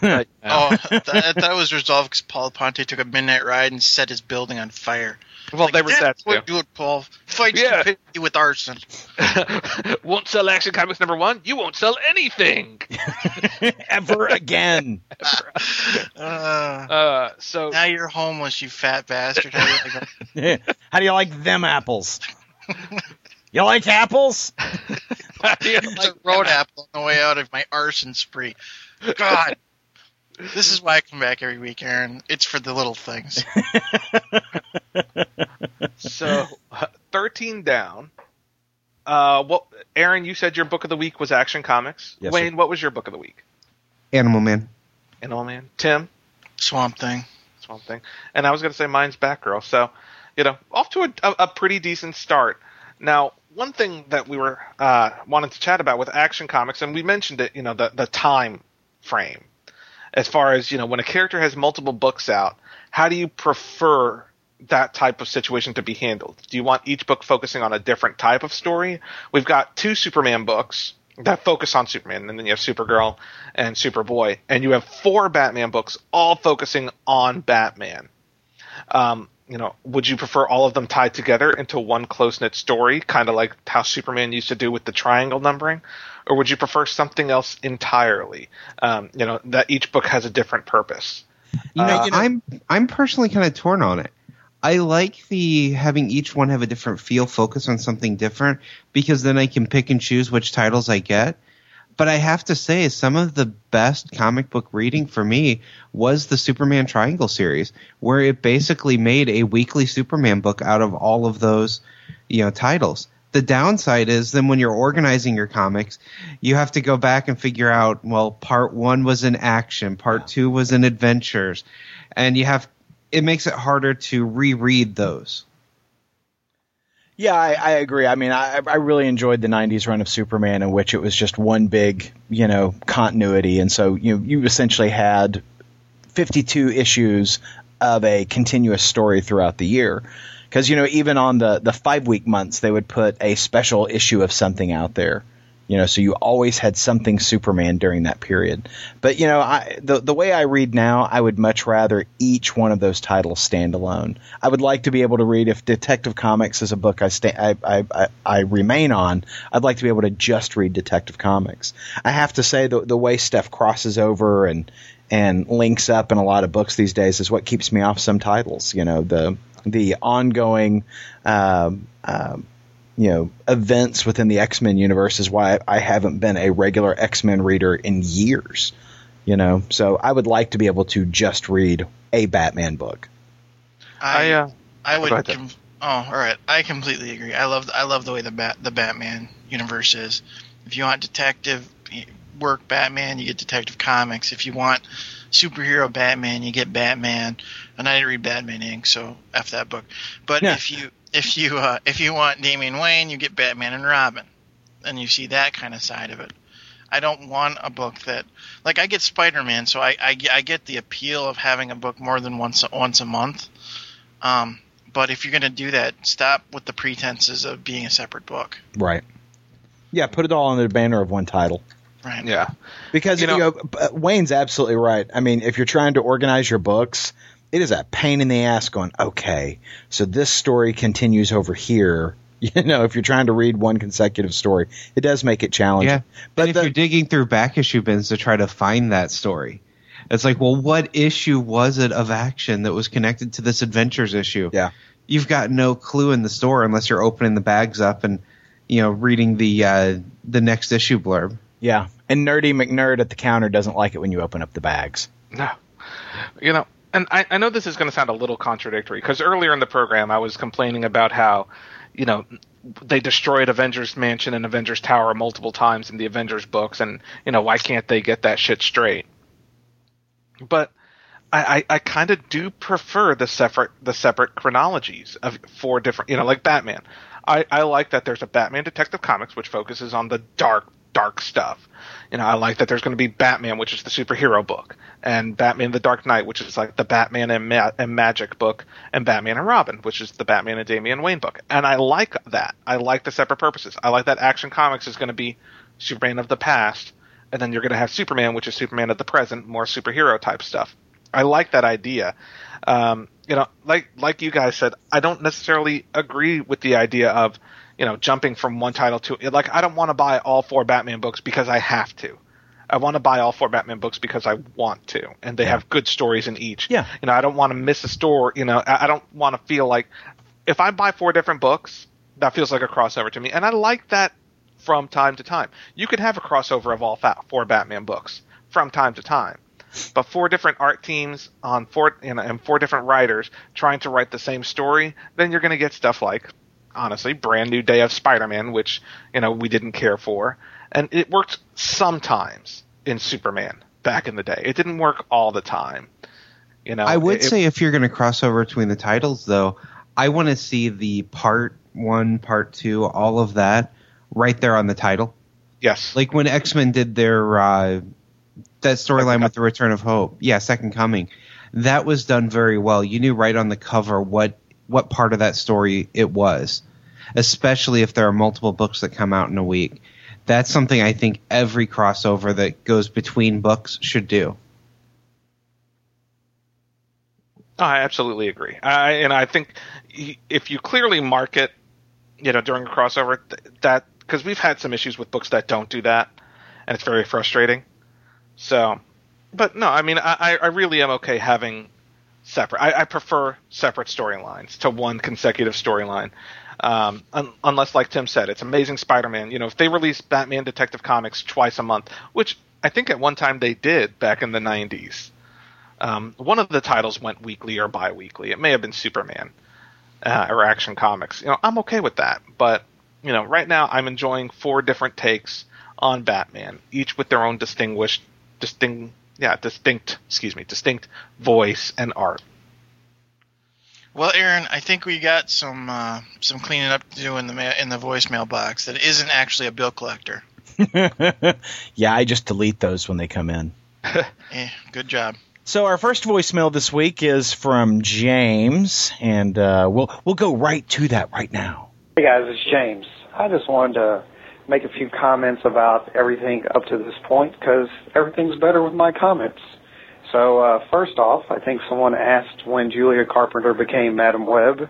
But, you Oh, I thought that was resolved because Paul Ponte took a midnight ride and set his building on fire. well, Like, they were that that's too. what do it, Paul. Fight Yeah. stupidity with arson. [LAUGHS] won't sell Action Comics number one. You won't sell anything. [LAUGHS] Ever again. Uh, Uh, so now you're homeless, you fat bastard. How do you like? How do you like them apples? You like apples? It's a road apple on the way out of my arson spree. God. This is why I come back every week, Aaron. It's for the little things. [LAUGHS] So, uh, 13 down. Uh, what, Aaron, you said your book of the week was Action Comics. Yes, Wayne, what was your book of the week? Animal Man. Animal Man. Tim, Swamp Thing. Swamp Thing. And I was going to say mine's Batgirl. So, you know, off to a, a, a pretty decent start. Now, one thing that we were uh, wanting to chat about with Action Comics, and we mentioned it, you know, the the time frame, as far as you know, when a character has multiple books out, how do you prefer that type of situation to be handled? Do you want each book focusing on a different type of story? We've got two Superman books that focus on Superman, and then you have Supergirl and Superboy, and you have four Batman books all focusing on Batman. Um, you know, would you prefer all of them tied together into one close knit story, kind of like how Superman used to do with the triangle numbering, or would you prefer something else entirely? Um, you know, that each book has a different purpose. You know, Uh, you know- I'm I'm personally kind of torn on it. I like the having each one have a different feel, focus on something different, because then I can pick and choose which titles I get. But I have to say, some of the best comic book reading for me was the Superman Triangle series, where it basically made a weekly Superman book out of all of those, you know, titles. The downside is then when you're organizing your comics, you have to go back and figure out, well, part one was in action, part two was in adventures, and you have, it makes it harder to reread those. Yeah, I, I agree. I mean, I, I really enjoyed the '90s run of Superman, in which it was just one big, you know, continuity, and so you you essentially had 52 issues of a continuous story throughout the year. Because you know, even on the the five week months, they would put a special issue of something out there. You know, so you always had something Superman during that period. But you know, I, the the way I read now, I would much rather each one of those titles stand alone. I would like to be able to read if Detective Comics is a book I sta- I, I, I, I remain on. I'd like to be able to just read Detective Comics. I have to say the the way stuff crosses over and and links up in a lot of books these days is what keeps me off some titles. You know, the the ongoing. Um, um, you know events within the X Men universe is why I haven't been a regular X Men reader in years. You know, so I would like to be able to just read a Batman book. I I, uh, I would. Com- oh, all right. I completely agree. I love I love the way the bat the Batman universe is. If you want detective work Batman, you get Detective Comics. If you want superhero Batman, you get Batman. And I didn't read Batman Inc., so f that book. But Yeah. if you if you uh, if you want Damian Wayne, you get Batman and Robin, and you see that kind of side of it. I don't want a book that like I get Spider Man, so I, I get- I get the appeal of having a book more than once once a month. Um, but if you're going to do that, stop with the pretenses of being a separate book. Right. Yeah, put it all under the banner of one title. Right. Yeah. Because You you know- know, uh, Wayne's absolutely right. I mean, if you're trying to organize your books, it is a pain in the ass going, okay, so this story continues over here. [LAUGHS] You know, if you're trying to read one consecutive story, it does make it challenging. Yeah, But but if the- you're digging through back issue bins to try to find that story, it's like, well, what issue was it of action that was connected to this adventures issue? Yeah. you've got no clue in the store unless you're opening the bags up and you know reading the uh, the next issue blurb. Yeah. And Nerdy McNerd at the counter doesn't like it when you open up the bags. No. You know, and I, I know this is going to sound a little contradictory because earlier in the program I was complaining about how, you know, they destroyed Avengers Mansion and Avengers Tower multiple times in the Avengers books, and you know why can't they get that shit straight? But I, I, I kind of do prefer the separate the separate chronologies of four different, you know, like Batman. I, I like that there's a Batman Detective Comics which focuses on the dark dark stuff. You know, I like that there's going to be Batman, which is the superhero book, and Batman the Dark Knight, which is like the Batman and, Ma- and Magic book, and Batman and Robin, which is the Batman and Damian Wayne book. And I like that. I like the separate purposes. I like that Action Comics is going to be Superman of the past, and then you're going to have Superman, which is Superman of the present, more superhero type stuff. I like that idea. Um, you know, like like you guys said, I don't necessarily agree with the idea of you know jumping from one title to like I don't want to buy all four Batman books because I have to. I want to buy all four Batman books because I want to, and they have good stories in each. Yeah. you know, I don't want to miss a story. You know, I, I don't want to feel like if I buy four different books, that feels like a crossover to me, and I like that from time to time. You could have a crossover of all four Batman books from time to time, but four different art teams on four you know, and four different writers trying to write the same story, then you're going to get stuff like, honestly, brand new Day of Spider-Man, which you know we didn't care for, and it worked sometimes in Superman back in the day. It didn't work all the time. You know, I would It- say if you're going to cross over between the titles, though, I want to see the part one, part two, all of that right there on the title. yes, Like when X Men did their uh, that storyline with the Return of Hope, yeah, Second Coming, that was done very well. You knew right on the cover what what part of that story it was, especially if there are multiple books that come out in a week. That's something I think every crossover that goes between books should do. I absolutely agree. I, and I think if you clearly market, you know, during a crossover, th- that because we've had some issues with books that don't do that, and it's very frustrating. So, but no, I mean, I- I really am okay having separate. I, I prefer separate storylines to one consecutive storyline. Um, un- unless, like Tim said, it's Amazing Spider-Man. You know, if they release Batman Detective Comics twice a month, which I think at one time they did back in the '90s. Um, one of the titles went weekly or bi-weekly. It may have been Superman uh, or Action Comics. You know, I'm okay with that. But you know, right now I'm enjoying four different takes on Batman, each with their own distinguished, distinct, yeah, distinct, excuse me, distinct voice and art. Well, Aaron, I think we got some uh, some cleaning up to do in the ma- in the voicemail box that isn't actually a bill collector. [LAUGHS] yeah, I just delete those when they come in. [LAUGHS] Eh, good job. So our first voicemail this week is from James, and uh, we'll we'll go right to that right now. Hey guys, it's James. I just wanted to make a few comments about everything up to this point because everything's better with my comments. So uh, first off, I think someone asked when Julia Carpenter became Madam Web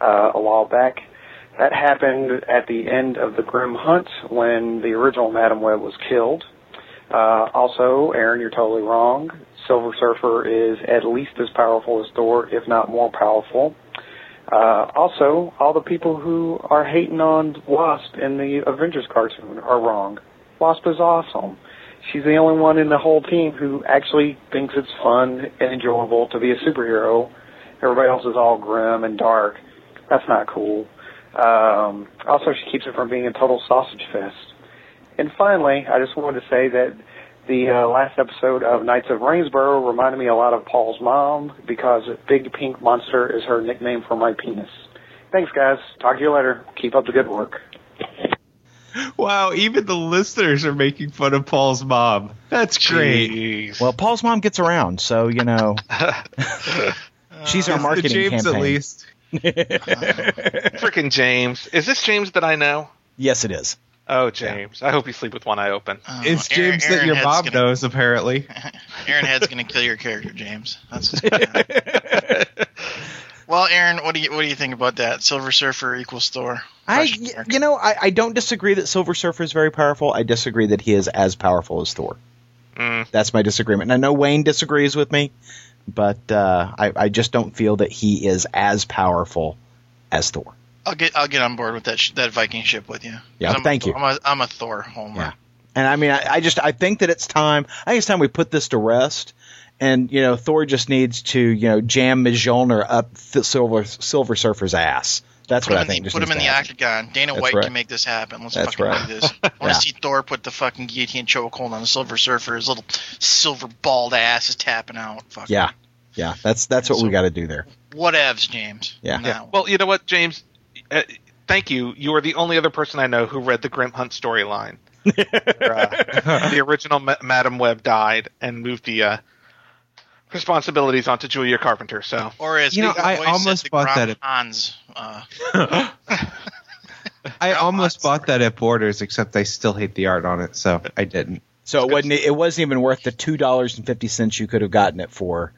uh, a while back. That happened at the end of the Grim Hunt when the original Madam Web was killed. Uh, also, Aaron, you're totally wrong. Silver Surfer is at least as powerful as Thor, if not more powerful. Uh, also, all the people who are hating on Wasp in the Avengers cartoon are wrong. Wasp is awesome. she's the only one in the whole team who actually thinks it's fun and enjoyable to be a superhero. Everybody else is all grim and dark. That's not cool. Um, also, she keeps it from being a total sausage fest. And finally, I just wanted to say that the uh, last episode of Knights of Rainsborough reminded me a lot of Paul's mom because Big Pink Monster is her nickname for my penis. Thanks, guys. Talk to you later. Keep up the good work. Wow, even the listeners are making fun of Paul's mom. That's great. Jeez. Well, Paul's mom gets around, so you know [LAUGHS] she's our marketing James campaign. at least. Freaking James. Is this James that I know? Yes, it is. Oh, James. I hope you sleep with one eye open. Oh, It's Aaron- James Aaron that your Head's mom gonna, knows, apparently. [LAUGHS] Aaron Head's gonna kill your character, James. That's what's. [LAUGHS] Well, Aaron, what do you what do you think about that? Silver Surfer equals Thor? I, you know, I, I don't disagree that Silver Surfer is very powerful. I disagree that he is as powerful as Thor. Mm. That's my disagreement. And I know Wayne disagrees with me, but uh, I, I just don't feel that he is as powerful as Thor. I'll get I'll get on board with that sh- that Viking ship with you. Yeah, I'm thank a, you. I'm a, I'm a Thor homer. Yeah. And I mean, I, I just I think that it's time. I think it's time we put this to rest. And you know, Thor just needs to you know jam Mjolnir up th- Silver Silver Surfer's ass. That's Put what I think. the, just put him in the happen. octagon. Dana That's White right. can make this happen. Let's That's fucking right. do this. [LAUGHS] I want to Yeah. see Thor put the fucking guillotine chokehold on the Silver Surfer. His little silver bald ass is tapping out. Fuck. Yeah, yeah. That's that's what we got to do there. Whatevs, James. Yeah. Yeah. Well, you know what, James? Uh, thank you. You are the only other person I know who read the Grim Hunt storyline. [LAUGHS] Uh, the original Ma- Madam Web died and moved the uh, responsibilities onto Julia Carpenter. So Or as You know, I almost bought that at- Hans. Uh, [LAUGHS] I almost lots. bought that at Borders, except I still hate the art on it, so I didn't. So it wasn't it wasn't even worth the two dollars and fifty cents you could have gotten it for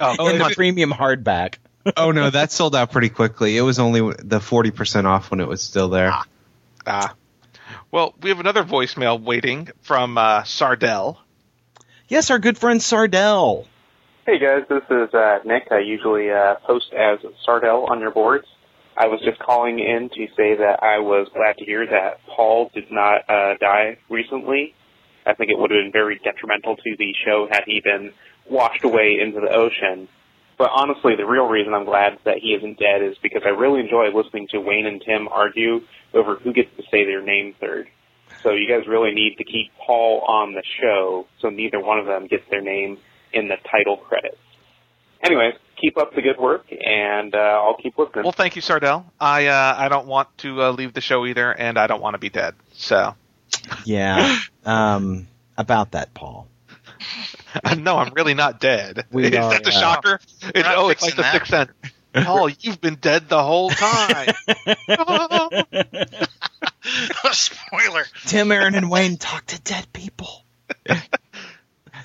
oh, [LAUGHS] in the it- premium hardback. [LAUGHS] Oh no, that sold out pretty quickly. It was only the forty percent off when it was still there. ah. well, we have another voicemail waiting from uh, Sardell. Yes, our good friend Sardell. Hey guys, this is uh, Nick. I usually uh, post as Sardell on your boards. I was just calling in to say that I was glad to hear that Paul did not uh, die recently. I think it would have been very detrimental to the show had he been washed away into the ocean. But honestly, the real reason I'm glad that he isn't dead is because I really enjoy listening to Wayne and Tim argue over who gets to say their name third. So you guys really need to keep Paul on the show so neither one of them gets their name in the title credits. Anyways, keep up the good work, and uh, I'll keep listening. Well, thank you, Sardell. I uh, I don't want to uh, leave the show either, and I don't want to be dead. So Yeah. Um, about that, Paul. [LAUGHS] no, I'm really not dead. We is are, that the uh, shocker? It's, oh, it's like the that. sixth sense. [LAUGHS] Paul, you've been dead the whole time. [LAUGHS] Spoiler. Tim, Aaron, and Wayne talk to dead people.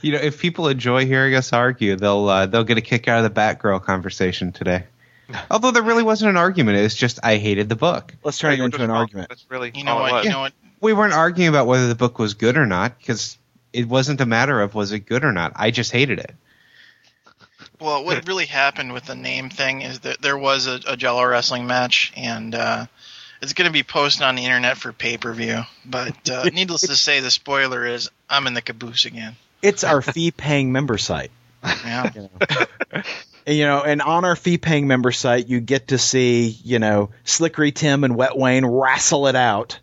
You know, if people enjoy hearing us argue, they'll uh, they'll get a kick out of the Batgirl conversation today. Although there really wasn't an argument; it was just I hated the book. Let's turn it We're into an wrong. argument. That's really You know all it what? was. You know what? We weren't arguing about whether the book was good or not because it wasn't a matter of was it good or not. I just hated it. Well, what really happened with the name thing is that there was a, a Jello wrestling match, and uh, it's going to be posted on the internet for pay per view. But uh, [LAUGHS] needless to say, the spoiler is I'm in the caboose again. It's our fee-paying member site. Yeah. [LAUGHS] And, you know, and on our fee-paying member site, you get to see, you know, Slickery Tim and Wet Wayne wrestle it out.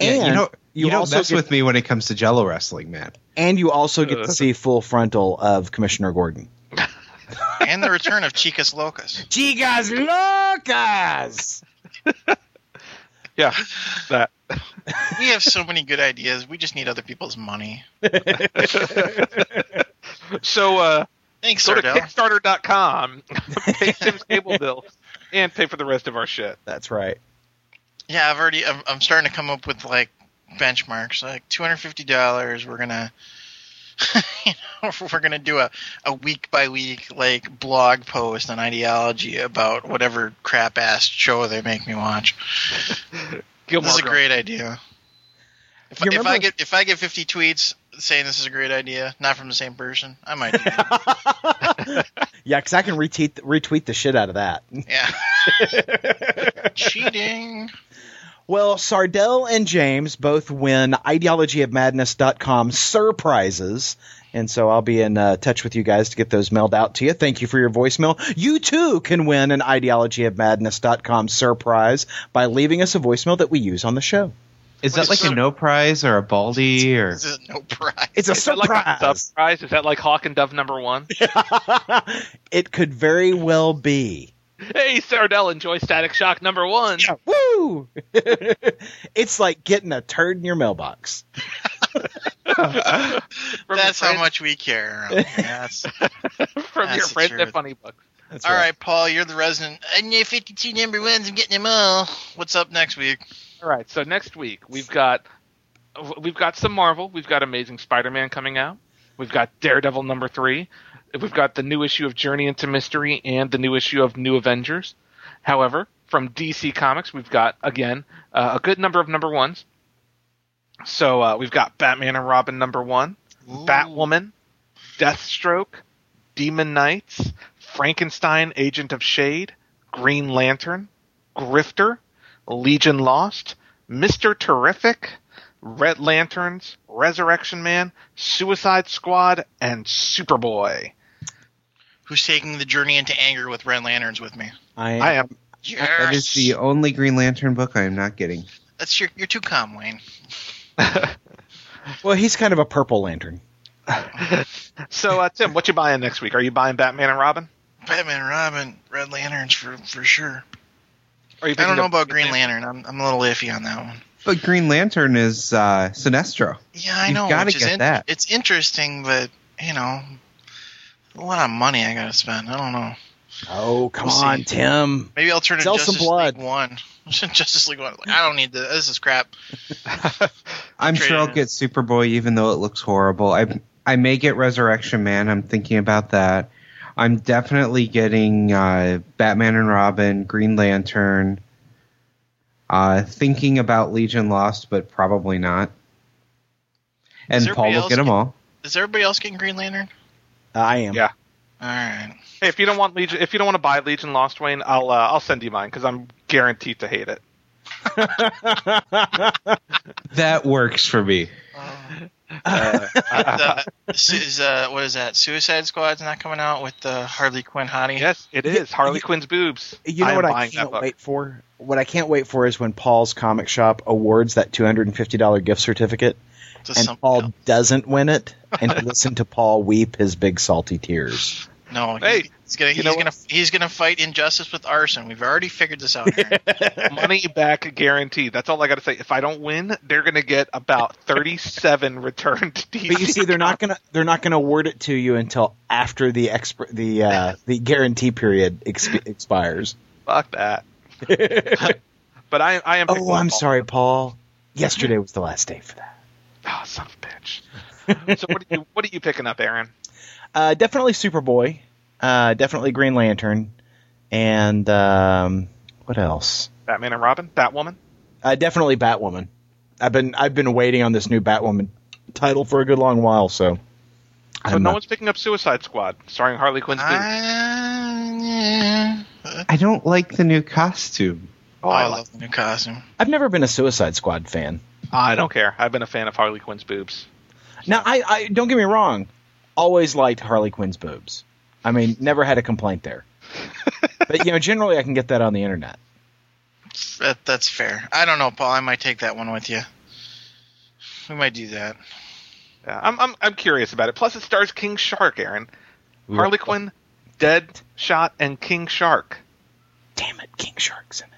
Yeah, and you know, you, don't also mess with me when it comes to Jello wrestling, man. and you also get to see full frontal of Commissioner Gordon. [LAUGHS] and the return of Chicas Locas. Chicas locas. [LAUGHS] Yeah, that. [LAUGHS] We have so many good ideas. We just need other people's money. So uh, Thanks, go to Sardell. Kickstarter.com, pay Tim's cable bill, and pay for the rest of our shit. That's right. Yeah, I've already. I'm, I'm starting to come up with like benchmarks. Like two hundred fifty dollars. We're gonna, [LAUGHS] you know, [LAUGHS] we're gonna do a, a week by week like blog post on ideology about whatever crap ass show they make me watch. [LAUGHS] Gilmore this is a great idea. If, if I get if I get fifty tweets saying this is a great idea, not from the same person, I might. Do. Yeah, because I can retweet retweet the shit out of that. yeah. Cheating. Well, Sardell and James both win ideologyofmadness.com surprises. And so I'll be in uh, touch with you guys to get those mailed out to you. Thank you for your voicemail. You too can win an ideologyofmadness.com surprise by leaving us a voicemail that we use on the show. Is that Wait, like so- a no prize or a baldy or? This is no prize. It's a Is that like a surprise. dove prize? Is that like Hawk and Dove number one? [LAUGHS] it could very well be. Hey, Sardell, enjoy Static Shock number one. Woo! [LAUGHS] it's like getting a turd in your mailbox. [LAUGHS] That's how much we care. Yes. [LAUGHS] from your That's the friend truth. at Funny Books. That's all right, Paul, you're the resident. I know 52 number ones. I'm getting them all. What's up next week? All right, so next week we've got we've got some Marvel. We've got Amazing Spider-Man coming out. We've got Daredevil number three. We've got the new issue of Journey into Mystery and the new issue of New Avengers. However, from DC Comics, we've got again uh, a good number of number ones. So uh, we've got Batman and Robin number one, Batwoman, Deathstroke, Demon Knights, Frankenstein, Agent of Shade, Green Lantern, Grifter, Legion Lost, Mr. Terrific, Red Lanterns, Resurrection Man, Suicide Squad, and Superboy. Who's taking the journey into anger with Red Lanterns with me? I, I am. Yes. That is the only Green Lantern book I am not getting. That's your. You're too calm, Wayne. [LAUGHS] well, he's kind of a purple lantern. [LAUGHS] So, uh, Tim, what you buying next week? Are you buying Batman and Robin? Batman, and Robin, Red Lanterns for for sure. Are you I don't know about Green Lantern. I'm I'm a little iffy on that one. But Green Lantern is uh, Sinestro. Yeah, I You've know. gotta get in- that. It's interesting, but you know, a lot of money I gotta spend. I don't know. Oh, come We'll on, see. Tim. Maybe I'll turn to Sell some Justice blood. League One. [LAUGHS] Justice League One. Like, I don't need this. This is crap. [LAUGHS] I'm sure I'll in. get Superboy, even though it looks horrible. I I may get Resurrection Man. I'm thinking about that. I'm definitely getting uh, Batman and Robin, Green Lantern. Uh, thinking about Legion Lost, but probably not. And Paul will else get them all. Is everybody else getting Green Lantern? I am. Yeah. All right. Hey, if you don't want Legion, if you don't want to buy Legion Lost, Wayne, I'll uh, I'll send you mine because I'm guaranteed to hate it. [LAUGHS] That works for me. Uh, The- su- is uh, what is that? Suicide Squad's not coming out with the Harley Quinn hottie. yes, it is Harley Quinn's boobs. You know I what I can't wait for? What I can't wait for is when Paul's comic shop awards that $250 gift certificate To and something Paul else. doesn't win it and to [LAUGHS] listen to Paul weep his big salty tears. No, Hey, he's gonna he's gonna he's gonna fight injustice with arson. We've already figured this out. [LAUGHS] Money back guarantee. That's all I got to say. If I don't win, they're going to get about [LAUGHS] 37 returned DC. But you see, they're not gonna they're not gonna award it to you until after the exp- the uh, the guarantee period exp- expires. Fuck that. but I, I am. oh, I'm up all- sorry, Paul. Yesterday was the last day for that. Oh, [LAUGHS] son of a bitch. [LAUGHS] so what are you what are you picking up, Aaron? Uh, definitely Superboy. Uh, definitely Green Lantern. And um, what else? Batman and Robin, Batwoman. Uh, definitely Batwoman. I've been I've been waiting on this new Batwoman title for a good long while. So, So I'm no not- one's picking up Suicide Squad, starring Harley Quinn's boobs. Uh, yeah. I don't like the new costume. Oh, I love the new costume. I've never been a Suicide Squad fan. I don't care. I've been a fan of Harley Quinn's boobs. Now, I, I don't get me wrong. Always liked Harley Quinn's boobs. I mean, never had a complaint there. [LAUGHS] but you know, generally, I can get that on the internet. That, that's fair. I don't know, Paul. I might take that one with you. We might do that. Yeah, I'm, I'm I'm curious about it. Plus, it stars King Shark, Aaron. Harley Quinn, Dead Shot, and King Shark, Damn it, King Shark's in it.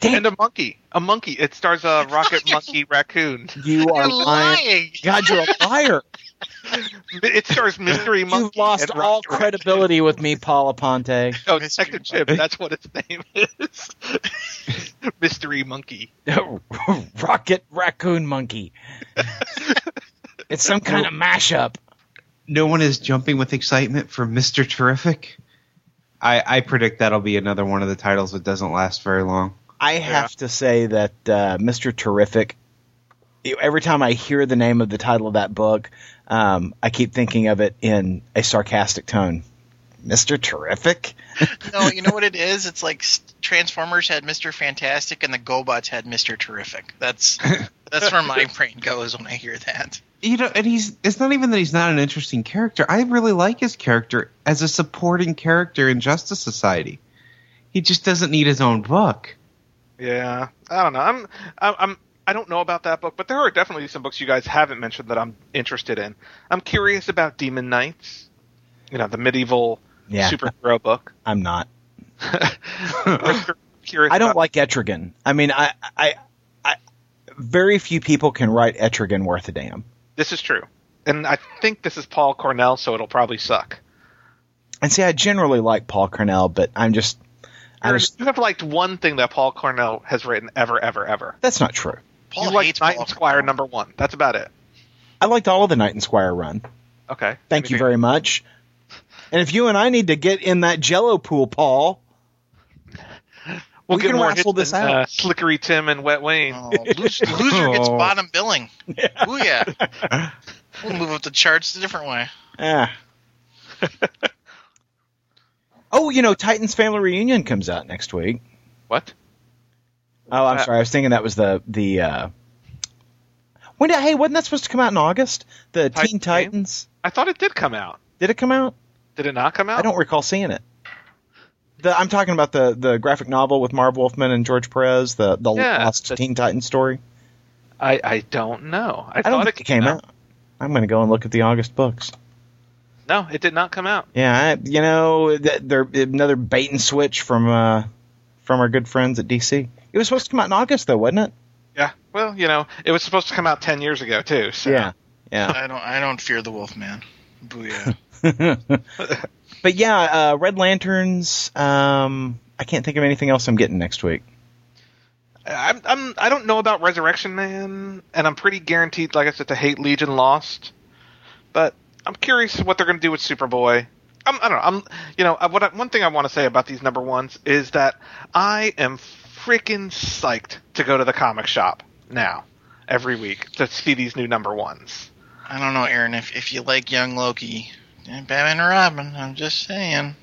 Damn and a monkey. A monkey. It stars a rocket monkey raccoon. you [LAUGHS] are You're lying. lying. God, you're a liar. [LAUGHS] It stars Mystery Monkey. You've lost and all Rocket Raccoon. credibility with me, Paula Ponte. [LAUGHS] Oh, Detective Chimp. That's what its name is. Mystery Monkey. Rocket Raccoon Monkey. it's some kind of mashup. No one is jumping with excitement for Mister Terrific. I, I predict that'll be another one of the titles that doesn't last very long. I have to say that uh, Mr. Terrific. Every time I hear the name of the title of that book, um, I keep thinking of it in a sarcastic tone. Mr. Terrific? [LAUGHS] No, you know what it is? It's like Transformers had Mr. Fantastic and the GoBots had Mr. Terrific. That's [LAUGHS] that's where my brain goes when I hear that. You know, and he's it's not even that he's not an interesting character. I really like his character as a supporting character in Justice Society. He just doesn't need his own book. Yeah, I don't know. I'm, I'm, I'm, I don't know about that book, but there are definitely some books you guys haven't mentioned that I'm interested in. I'm curious about Demon Knights. You know, the medieval Yeah. superhero book. [LAUGHS] I'm not. [LAUGHS] curious. I don't about- like Etrigan. I mean, I, I, I, very few people can write Etrigan worth a damn. This is true, and I think this is Paul Cornell, so it'll probably suck. And see, I generally like Paul Cornell, but I'm just, Aaron, just you have liked one thing that Paul Cornell has written ever, ever, ever. that's not true. Paul you like hates Knight Paul and Squire Cornell. number one. That's about it. I liked all of the Knight and Squire run. Okay. Thank you very much. And if you and I need to get in that Jello pool, Paul, We'll we get can more wrestle hits this than, out. Uh, Slickery Tim and Wet Wayne. Oh, loser, [LAUGHS] loser gets Oh. bottom billing. Ooh yeah. [LAUGHS] We'll move up the charts a different way. Yeah. Oh, you know, Titans Family Reunion comes out next week. What? Oh, I'm Uh, sorry. I was thinking that was the the. Uh, when did, hey, wasn't that supposed to come out in August? The Titan Teen game? Titans. I thought it did come out. Did it come out? Did it not come out? I don't recall seeing it. The, I'm talking about the the graphic novel with Marv Wolfman and George Perez, the the Yeah, lost Teen Titans story. I, I don't know. I, I, thought don't think it came out. I'm going to go and look at the August books. No, it did not come out. Yeah, I, you know, th- they're another bait and switch from uh, from our good friends at DC. It was supposed to come out in August, though, wasn't it? Yeah. Well, you know, it was supposed to come out ten years ago too. So. Yeah, yeah. I don't I don't fear the Wolfman. Booyah. [LAUGHS] [LAUGHS] but yeah, uh, Red Lanterns. Um, I can't think of anything else I'm getting next week. I'm, I'm I don't know about Resurrection Man, and I'm pretty guaranteed, like I said, to hate Legion Lost. But I'm curious what they're going to do with Superboy. I'm, I don't know. I'm you know uh, what I, one thing I want to say about these number ones is that I am freaking psyched to go to the comic shop now every week to see these new number ones. I don't know, Aaron, if if you like young Loki and Batman and Robin, I'm just saying.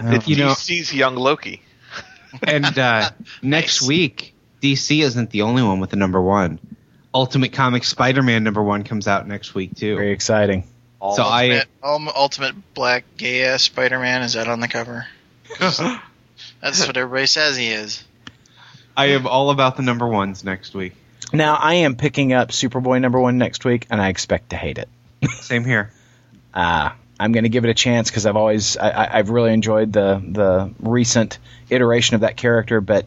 It's You know- DC's Young Loki. And uh, [LAUGHS] next Nice. week, DC isn't the only one with the number one. Ultimate Comics Spider-Man number one comes out next week too. Very exciting. All So I- Ultimate, ul- ultimate black gay ass Spider Man is that on the cover? [LAUGHS] That's what everybody says he is. I am all about the number ones next week. Now I am picking up Superboy number one next week, and I expect to hate it. [LAUGHS] Same here. Uh, I'm going to give it a chance because I've always I, I, I've really enjoyed the the recent iteration of that character, but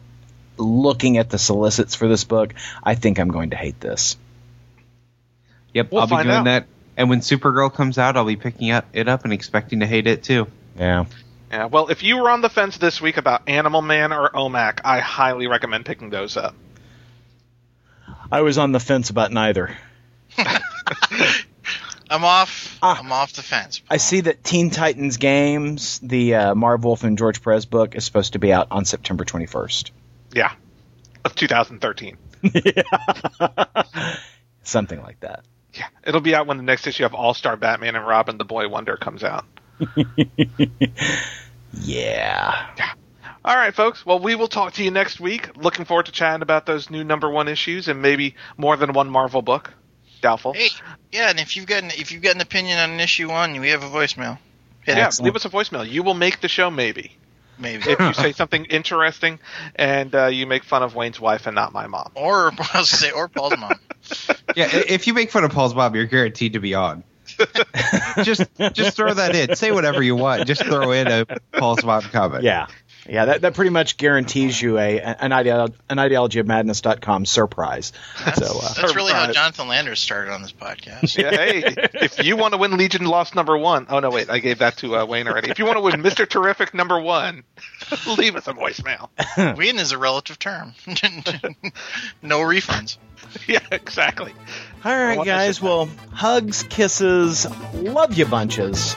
looking at the solicits for this book, I think I'm going to hate this. Yep, We'll I'll be doing out. that. And when Supergirl comes out, I'll be picking up it up and expecting to hate it too. Yeah. Yeah, well, if you were on the fence this week about Animal Man or OMAC, I highly recommend picking those up. I was on the fence about neither. [LAUGHS] I'm off. Ah. I'm off the fence. I see that Teen Titans Games, the uh, Marv Wolfman George Perez book, is supposed to be out on September 21st. Yeah, of 2013. [LAUGHS] Something like that. Yeah, it'll be out when the next issue of All Star Batman and Robin the Boy Wonder comes out. [LAUGHS] Yeah. All right, folks. Well, we will talk to you next week. Looking forward to chatting about those new number one issues and maybe more than one Marvel book. Doubtful. Hey, yeah, and if you've got an, if you've got an opinion on an issue one, we have a voicemail. Hit yeah, it, leave us a voicemail. You will make the show, maybe, maybe. if you say something interesting and uh, you make fun of Wayne's wife and not my mom. or I was gonna say, or Paul's mom. Yeah, if you make fun of Paul's mom, you're guaranteed to be on. [LAUGHS] just just throw that in. Say whatever you want. Just throw in a Paul's mom comment. Yeah. Yeah, that, that pretty much guarantees you a an, ideolo- an ideology of madness.com surprise. So, uh, That's really how Jonathan Landers started on this podcast. Yeah, hey, if you want to win Legion Lost number one, oh no, wait, I gave that to uh, Wayne already. If you want to win Mister Terrific number one, [LAUGHS] leave us a voicemail. [LAUGHS] Win is a relative term. [LAUGHS] no refunds. yeah, exactly. all right, guys. Well, hugs, kisses, love you bunches.